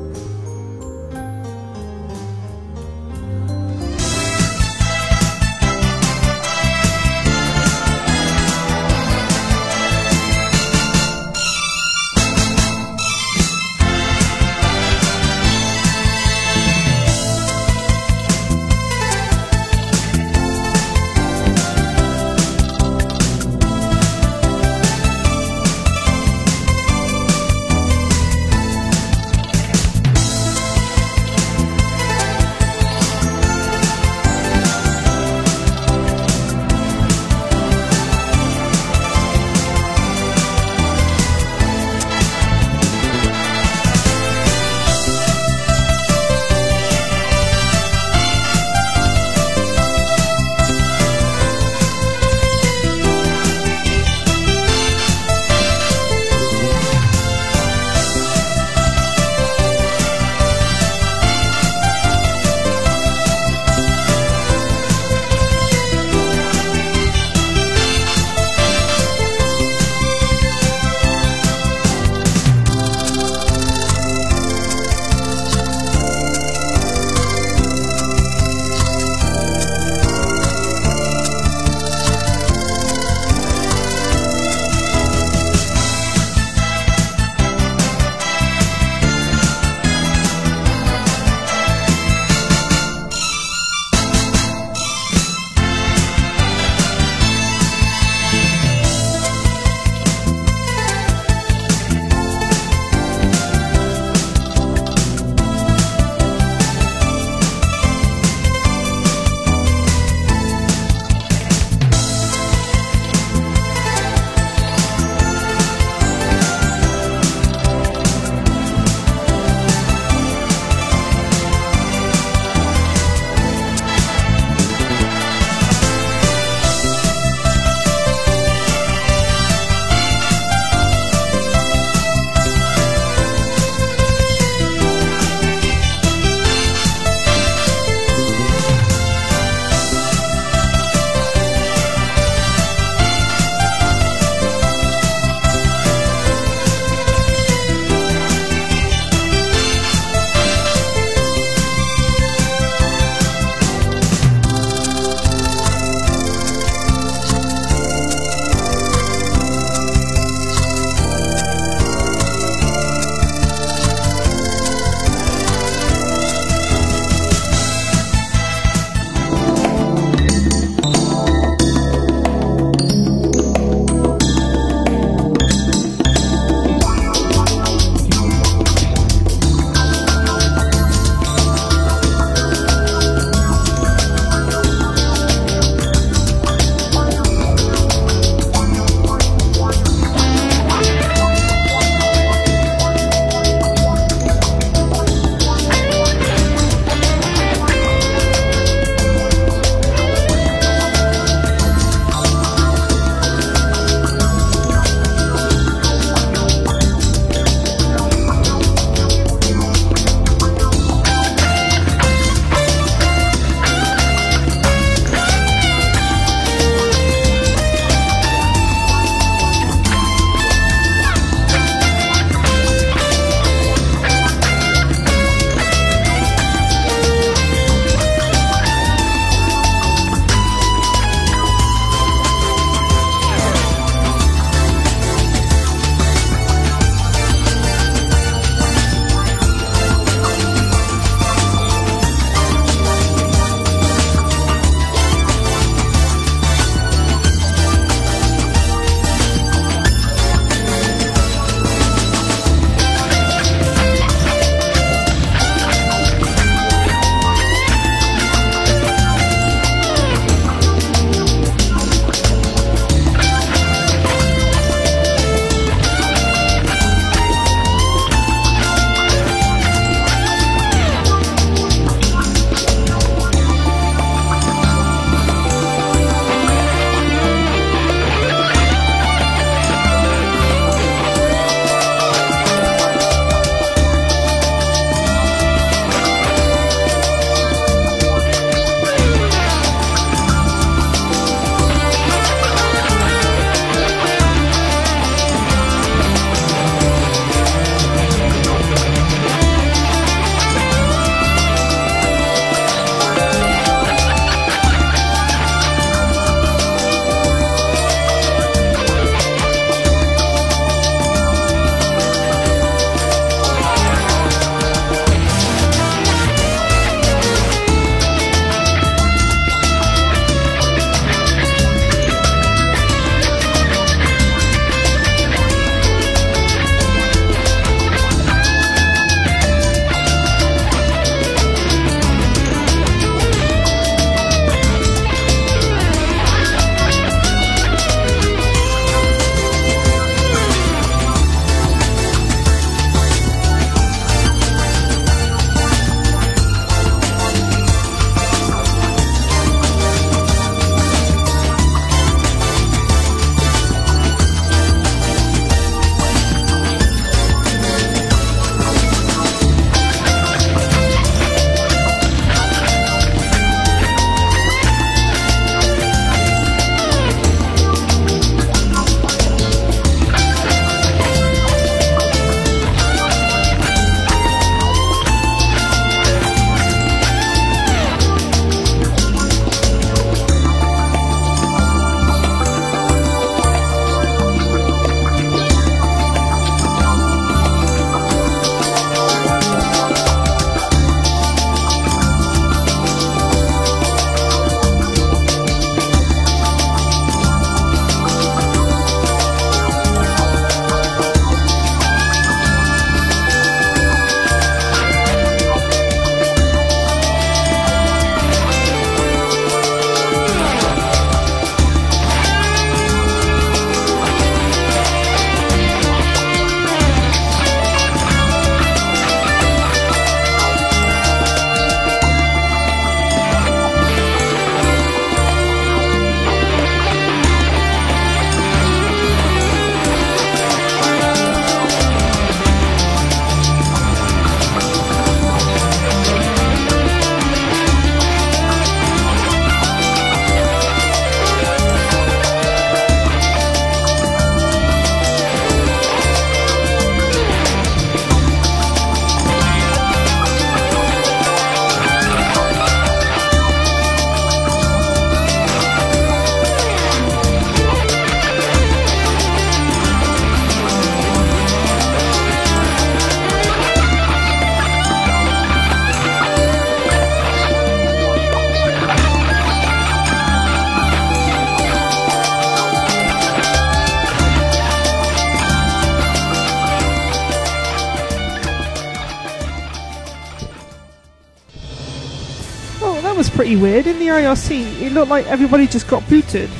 Weird. In the IRC, it looked like everybody just got booted.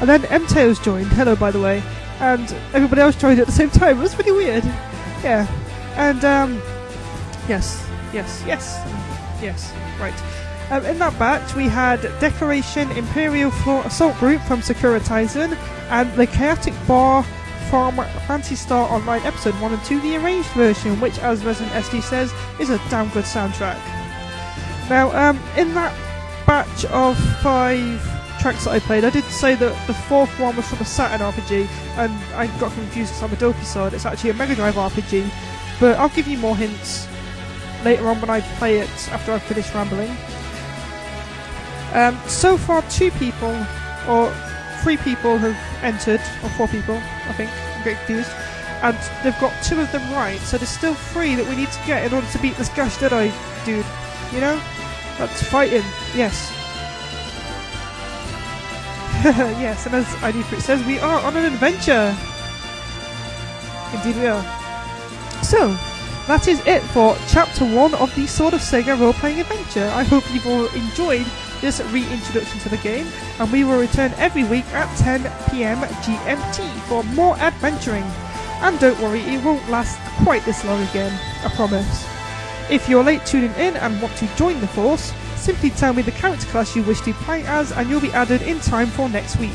And then M-Tails joined, hello by the way, and everybody else joined at the same time. It was pretty weird. Yeah. And, um, yes, yes, yes, yes, right. Um, in that batch, we had Decoration Imperial Floor Assault Group from Securitizen and the Chaotic Bar from Phantasy Star Online Episode 1 and 2, the arranged version, which, as Resident SD says, is a damn good soundtrack. Now, um, in that batch of five tracks that I played, I did say that the fourth one was from a Saturn RPG, and I got confused because I'm a dopey side. It's actually a Mega Drive RPG, but I'll give you more hints later on when I play it after I've finished rambling. Um, so far, two people, or three people have entered, or four people, I think. I'm getting confused. And they've got two of them right, so there's still three that we need to get in order to beat this Gash Deadeye dude. You know? That's fighting, yes. yes, and as ID Fruit says, we are on an adventure! Indeed we are. So, that is it for Chapter 1 of the Sword of Sega role-playing adventure. I hope you've all enjoyed this reintroduction to the game, and we will return every week at 10pm GMT for more adventuring. And don't worry, it won't last quite this long again, I promise. If you're late tuning in and want to join the force, simply tell me the character class you wish to play as and you'll be added in time for next week.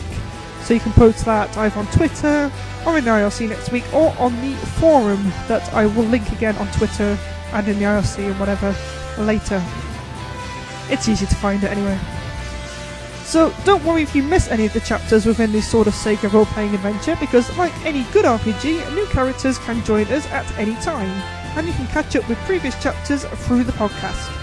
So you can post that either on Twitter or in the IRC next week or on the forum that I will link again on Twitter and in the IRC and whatever later. It's easy to find it anyway. So don't worry if you miss any of the chapters within this sort of Sega role-playing adventure because like any good RPG, new characters can join us at any time and you can catch up with previous chapters through the podcast.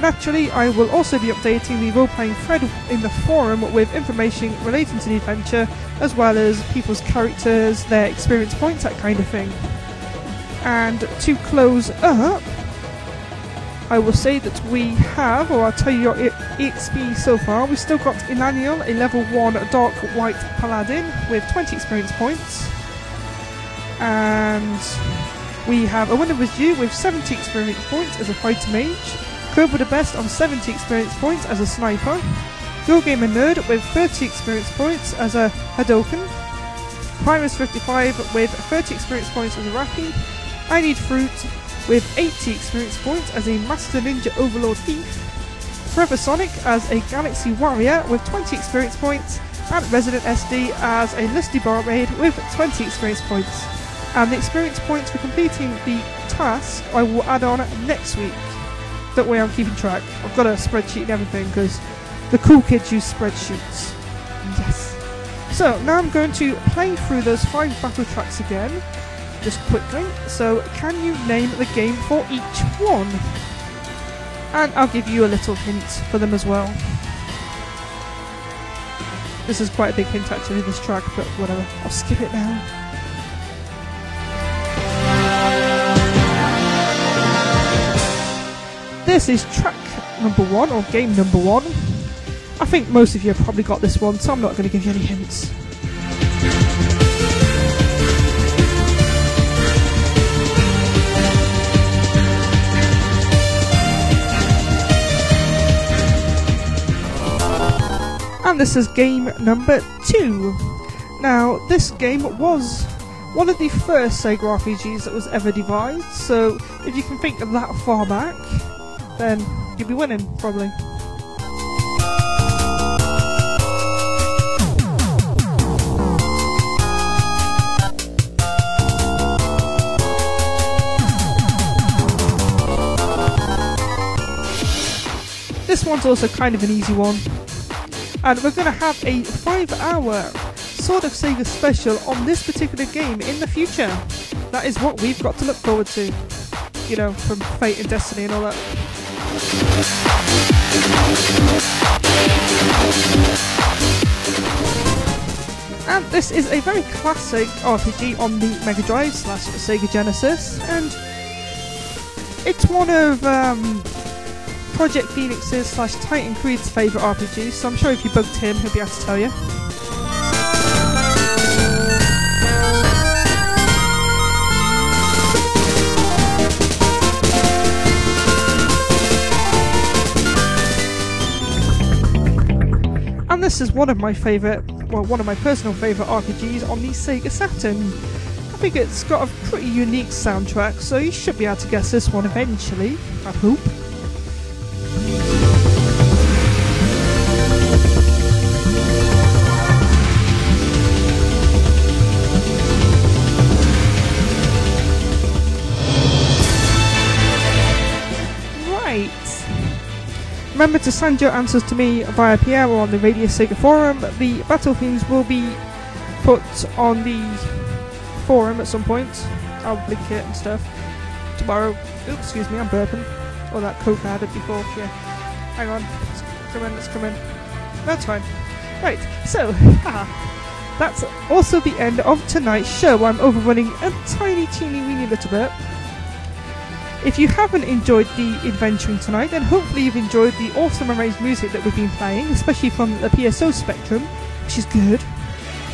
Naturally, I will also be updating the role playing thread in the forum with information relating to the adventure, as well as people's characters, their experience points, that kind of thing. And to close up, I will say that we have, or I'll tell you your EXP so far, we've still got Emmanuel, a level 1 Dark White Paladin with 20 experience points. And we have a winner was you with 70 experience points as a fighter mage. Cobra the Best on 70 experience points as a sniper. Go Gamer Nerd with 30 experience points as a Hadoken. Primus 55 with 30 experience points as a Raki. I Need Fruit with 80 experience points as a Master Ninja Overlord Thief. Forever Sonic as a Galaxy Warrior with 20 experience points. And Resident SD as a Lusty Barmaid with 20 experience points. And the experience points for completing the task I will add on next week. That way I'm keeping track. I've got a spreadsheet and everything because the cool kids use spreadsheets. Yes. So now I'm going to play through those five battle tracks again, just quickly. So can you name the game for each one? And I'll give you a little hint for them as well. This is quite a big hint actually, this track, but whatever. I'll skip it now. This is track number one, or game number one. I think most of you have probably got this one, so I'm not going to give you any hints. And this is game number two. Now, this game was one of the first Sega RPGs that was ever devised, so if you can think of that far back, then you'd be winning, probably. This one's also kind of an easy one. And we're going to have a 5 hour Sword of Sega special on this particular game in the future. That is what we've got to look forward to. You know, from Fate and Destiny and all that. And this is a very classic RPG on the Mega Drive slash Sega Genesis, and it's one of um, Project Phoenix's slash Titan Creed's favourite RPGs, so I'm sure if you bugged him, he'll be able to tell you. This is one of my favourite, well, one of my personal favourite RPGs on the Sega Saturn. I think it's got a pretty unique soundtrack, so you should be able to guess this one eventually, I hope. Remember to send your answers to me via PR or on the Radio Sega forum. The battle themes will be put on the forum at some point. I'll link it and stuff. Tomorrow. Oops, excuse me, I'm burping. Oh, that coke I had it before. Yeah. Hang on. In, let's come in. That's fine. Right, so. That's also the end of tonight's show. I'm overrunning a tiny, teeny, weeny little bit. If you haven't enjoyed the adventuring tonight, then hopefully you've enjoyed the awesome arranged music that we've been playing, especially from the PSO Spectrum, which is good.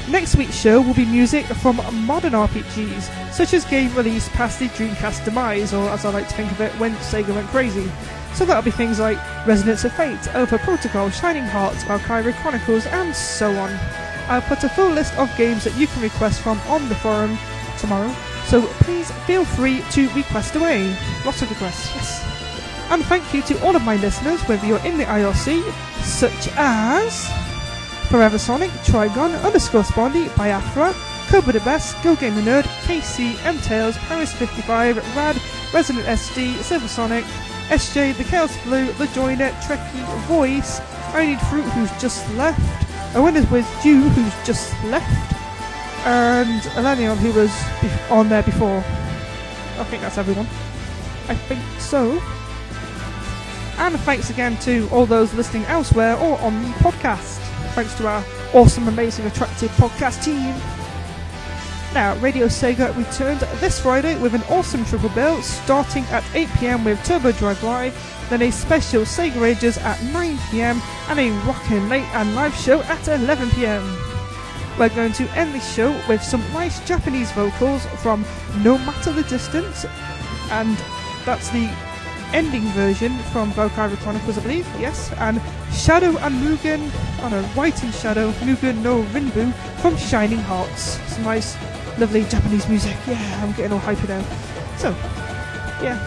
Next week's show will be music from modern RPGs, such as game released past the Dreamcast demise, or as I like to think of it, when Sega went crazy. So that'll be things like Resonance of Fate, Alpha Protocol, Shining Hearts, Valkyria Chronicles, and so on. I'll put a full list of games that you can request from on the forum tomorrow, so please feel free to request away. Lots of requests, yes. And thank you to all of my listeners, whether you're in the IRC, such as Forever Sonic, Trigon, underscore Spondy, Biafra, Cobra the Best, Go Gamer Nerd, KC, M Tails, Paris 55, Rad, Resident SD, Silver Sonic, SJ, The Chaos Blue, The Joiner, Trekkie, Voice, I Need Fruit, who's just left, Owen is with you, who's just left, and Elenion, who was on there before. I think that's everyone. I think so. And thanks again to all those listening elsewhere or on the podcast. Thanks to our awesome, amazing, attractive podcast team. Now, Radio Sega returned this Friday with an awesome triple bill, starting at 8pm with Turbo Drive Live, then a special Sega Ages at 9pm, and a rockin' late and live show at 11pm. We're going to end this show with some nice Japanese vocals from No Matter the Distance, and that's the ending version from Valkyria Chronicles, I believe, yes, and Shadow and Mugen, oh no, White and Shadow, Mugen no Rinbu from Shining Hearts. Some nice, lovely Japanese music. Yeah, I'm getting all hyped now. So, yeah,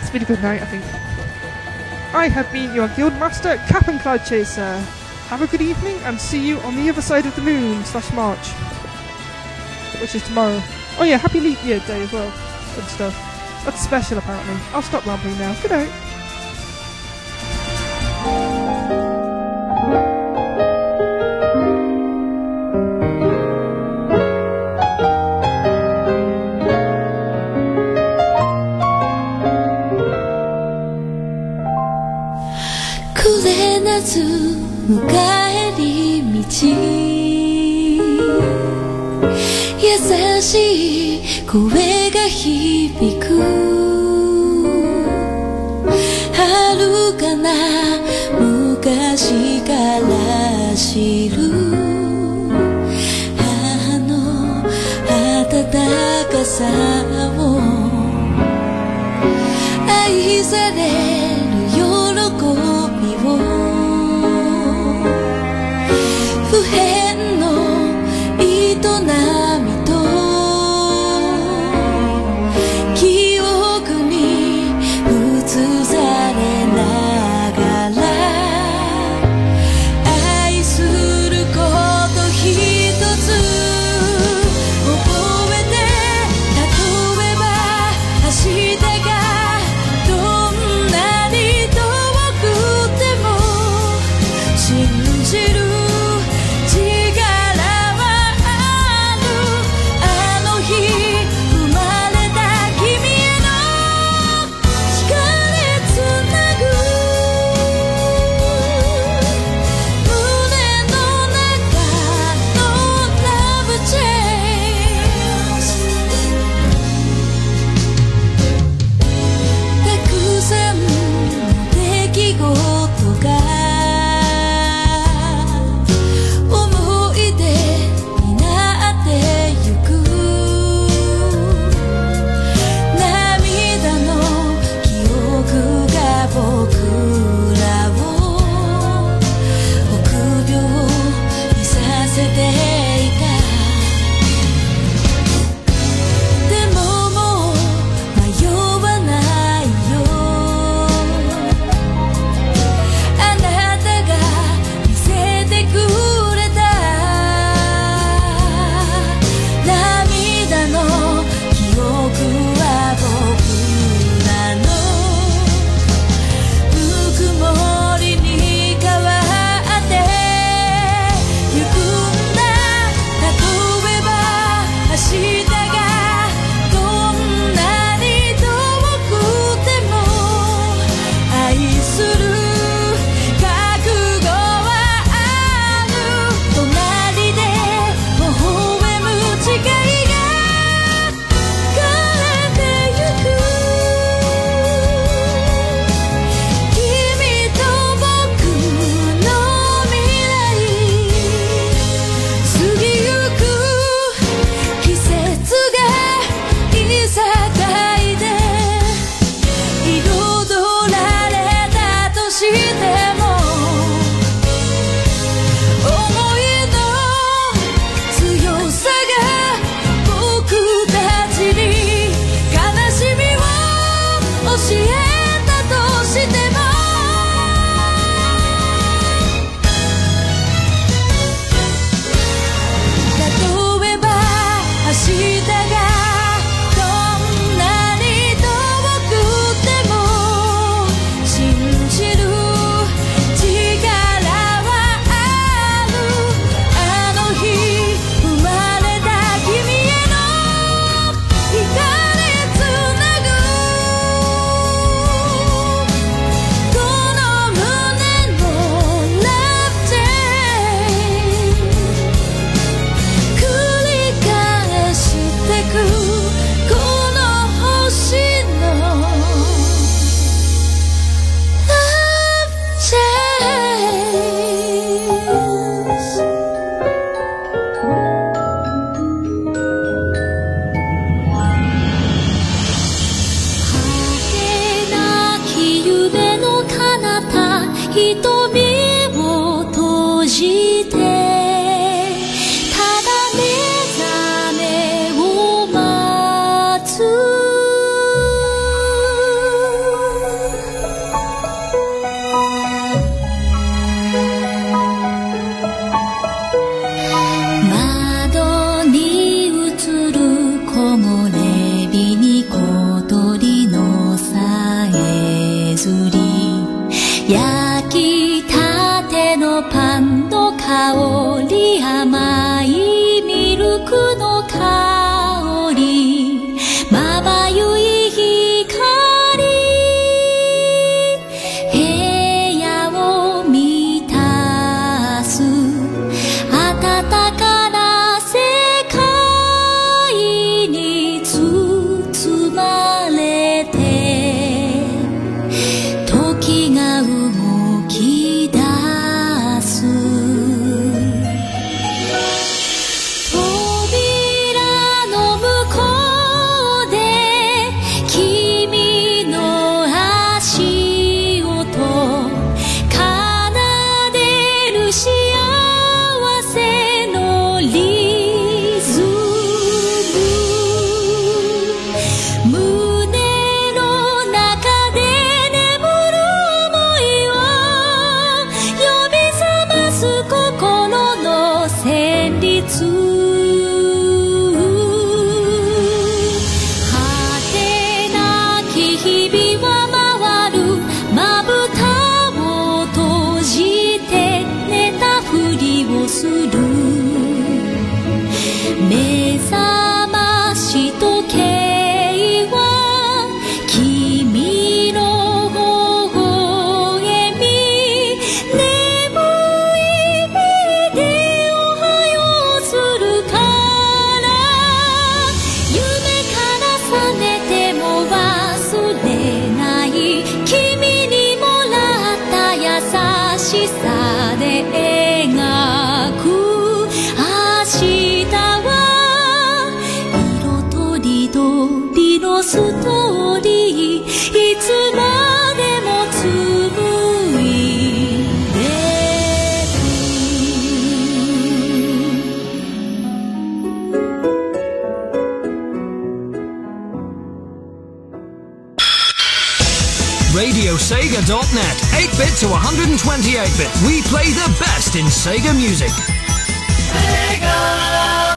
it's been a good night, I think. I have been your guild master, Cap and Cloud Chaser. Have a good evening and see you on the other side of the moon slash March. Which is tomorrow. Oh yeah, happy leap year day as well. Good stuff. That's special apparently. I'll stop rambling now. Good night. to 迎えり道。優しい声が響く。遥かな昔から知る。母の温かさを。愛され